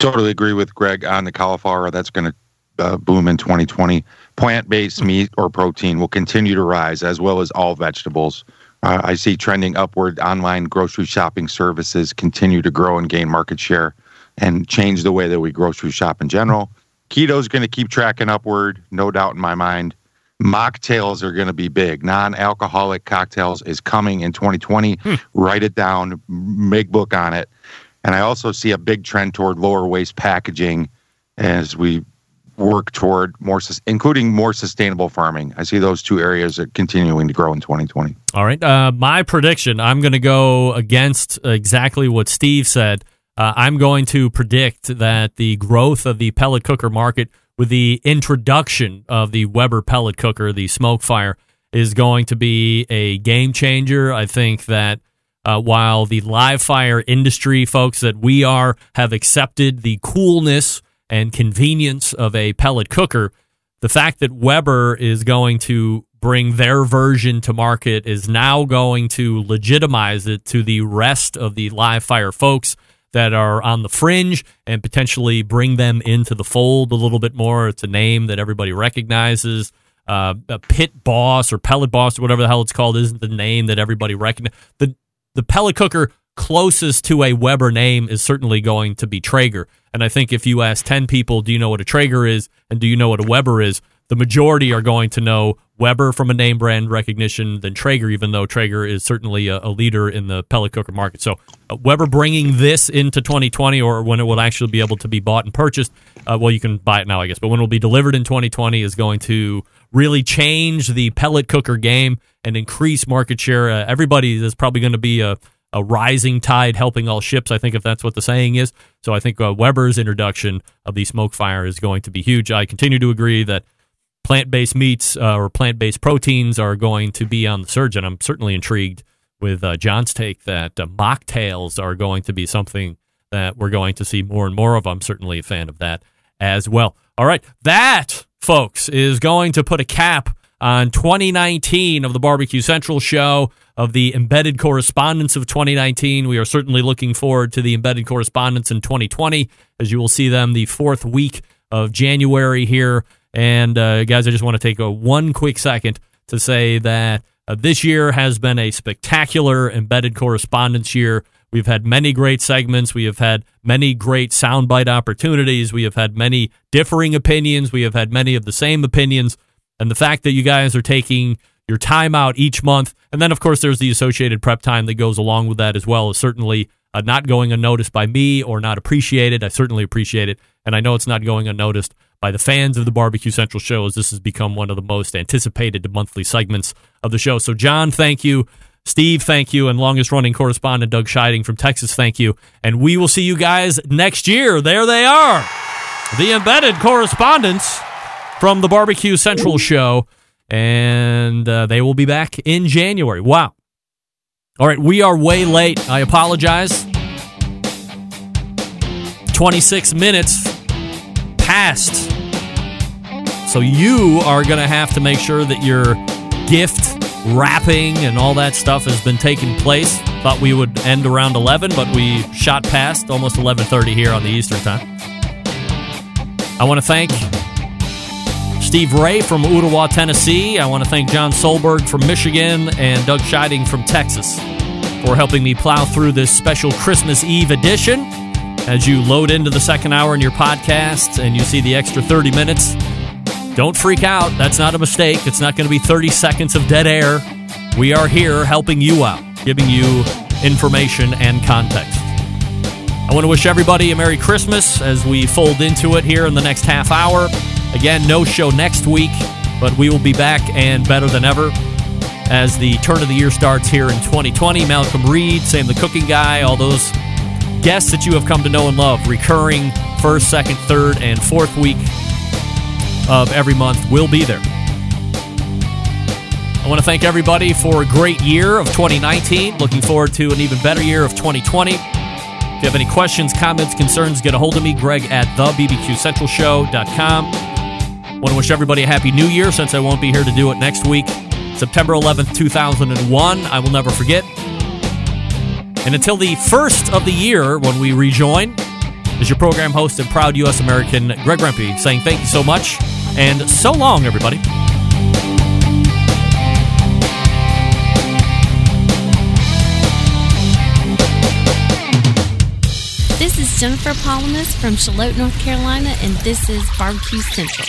Totally agree with Greg on the cauliflower. That's going to uh, boom in 2020. Plant based meat or protein will continue to rise, as well as all vegetables. Uh, I see trending upward. Online grocery shopping services continue to grow and gain market share and change the way that we grocery shop in general. Keto is going to keep tracking upward, no doubt in my mind. Mocktails are going to be big. Non alcoholic cocktails is coming in 2020. Write it down, make book on it. And I also see a big trend toward lower waste packaging as we work toward more, including more sustainable farming. I see those two areas are continuing to grow in 2020. All right. Uh, my prediction I'm going to go against exactly what Steve said. Uh, I'm going to predict that the growth of the pellet cooker market with the introduction of the Weber pellet cooker, the smoke fire, is going to be a game changer. I think that uh, while the live fire industry folks that we are have accepted the coolness and convenience of a pellet cooker, the fact that Weber is going to bring their version to market is now going to legitimize it to the rest of the live fire folks that are on the fringe and potentially bring them into the fold a little bit more. It's a name that everybody recognizes. Uh, a pit boss or pellet boss or whatever the hell it's called isn't the name that everybody recognizes. The the pellet cooker closest to a Weber name is certainly going to be Traeger. And I think if you ask 10 people, do you know what a Traeger is and do you know what a Weber is? The majority are going to know Weber from a name brand recognition than Traeger, even though Traeger is certainly a, a leader in the pellet cooker market. So uh, Weber bringing this into 2020 or when it will actually be able to be bought and purchased, uh, well, you can buy it now, I guess, but when it will be delivered in 2020 is going to really change the pellet cooker game and increase market share. Uh, everybody is probably going to be a, a rising tide helping all ships, I think, if that's what the saying is. So I think uh, Weber's introduction of the smoke fire is going to be huge. I continue to agree that plant based meats uh, or plant based proteins are going to be on the surge, and I'm certainly intrigued with uh, John's take that uh, mocktails are going to be something that we're going to see more and more of. I'm certainly a fan of that as well. All right, that, folks, is going to put a cap on 2019 of the Barbecue Central show of the embedded correspondence of 2019. We are certainly looking forward to the embedded correspondence in 2020 as you will see them the fourth week of January here. And uh, guys, I just want to take a one quick second to say that uh, this year has been a spectacular embedded correspondence year. We've had many great segments. We have had many great soundbite opportunities. We have had many differing opinions. We have had many of the same opinions. And the fact that you guys are taking your time out each month, and then of course there's the associated prep time that goes along with that as well, is certainly uh, not going unnoticed by me or not appreciated. I certainly appreciate it, and I know it's not going unnoticed by the fans of the Barbecue Central show, as this has become one of the most anticipated monthly segments of the show. So, John, thank you. Steve, thank you. And longest running correspondent Doug Scheiding from Texas, thank you. And we will see you guys next year. There they are. The embedded correspondents from the Barbecue Central show. And uh, they will be back in January. Wow. All right, we are way late. I apologize. 26 minutes past. So you are going to have to make sure that your gift wrapping and all that stuff has been taking place. Thought we would end around 11, but we shot past almost 11:30 here on the Eastern time. I want to thank Steve Ray from Ooltewah, Tennessee. I want to thank John Solberg from Michigan and Doug Scheiding from Texas for helping me plow through this special Christmas Eve edition. As you load into the second hour in your podcast and you see the extra 30 minutes, don't freak out. That's not a mistake. It's not going to be 30 seconds of dead air. We are here helping you out, giving you information and context. I want to wish everybody a Merry Christmas as we fold into it here in the next half hour. Again, no show next week, but we will be back and better than ever as the turn of the year starts here in 2020. Malcolm Reed, Sam the Cooking Guy, all those guests that you have come to know and love, recurring first, second, third, and fourth week of every month will be there. I want to thank everybody for a great year of 2019. Looking forward to an even better year of 2020. If you have any questions, comments, concerns, get a hold of me, Greg at thebbqcentralshow.com. Want to wish everybody a happy new year since I won't be here to do it next week. September 11th, 2001. I will never forget. And until the first of the year when we rejoin, is your program host and proud U.S. American Greg Rempe saying thank you so much and so long, everybody. This is Jennifer Palamas from Charlotte, North Carolina, and this is Barbecue Central.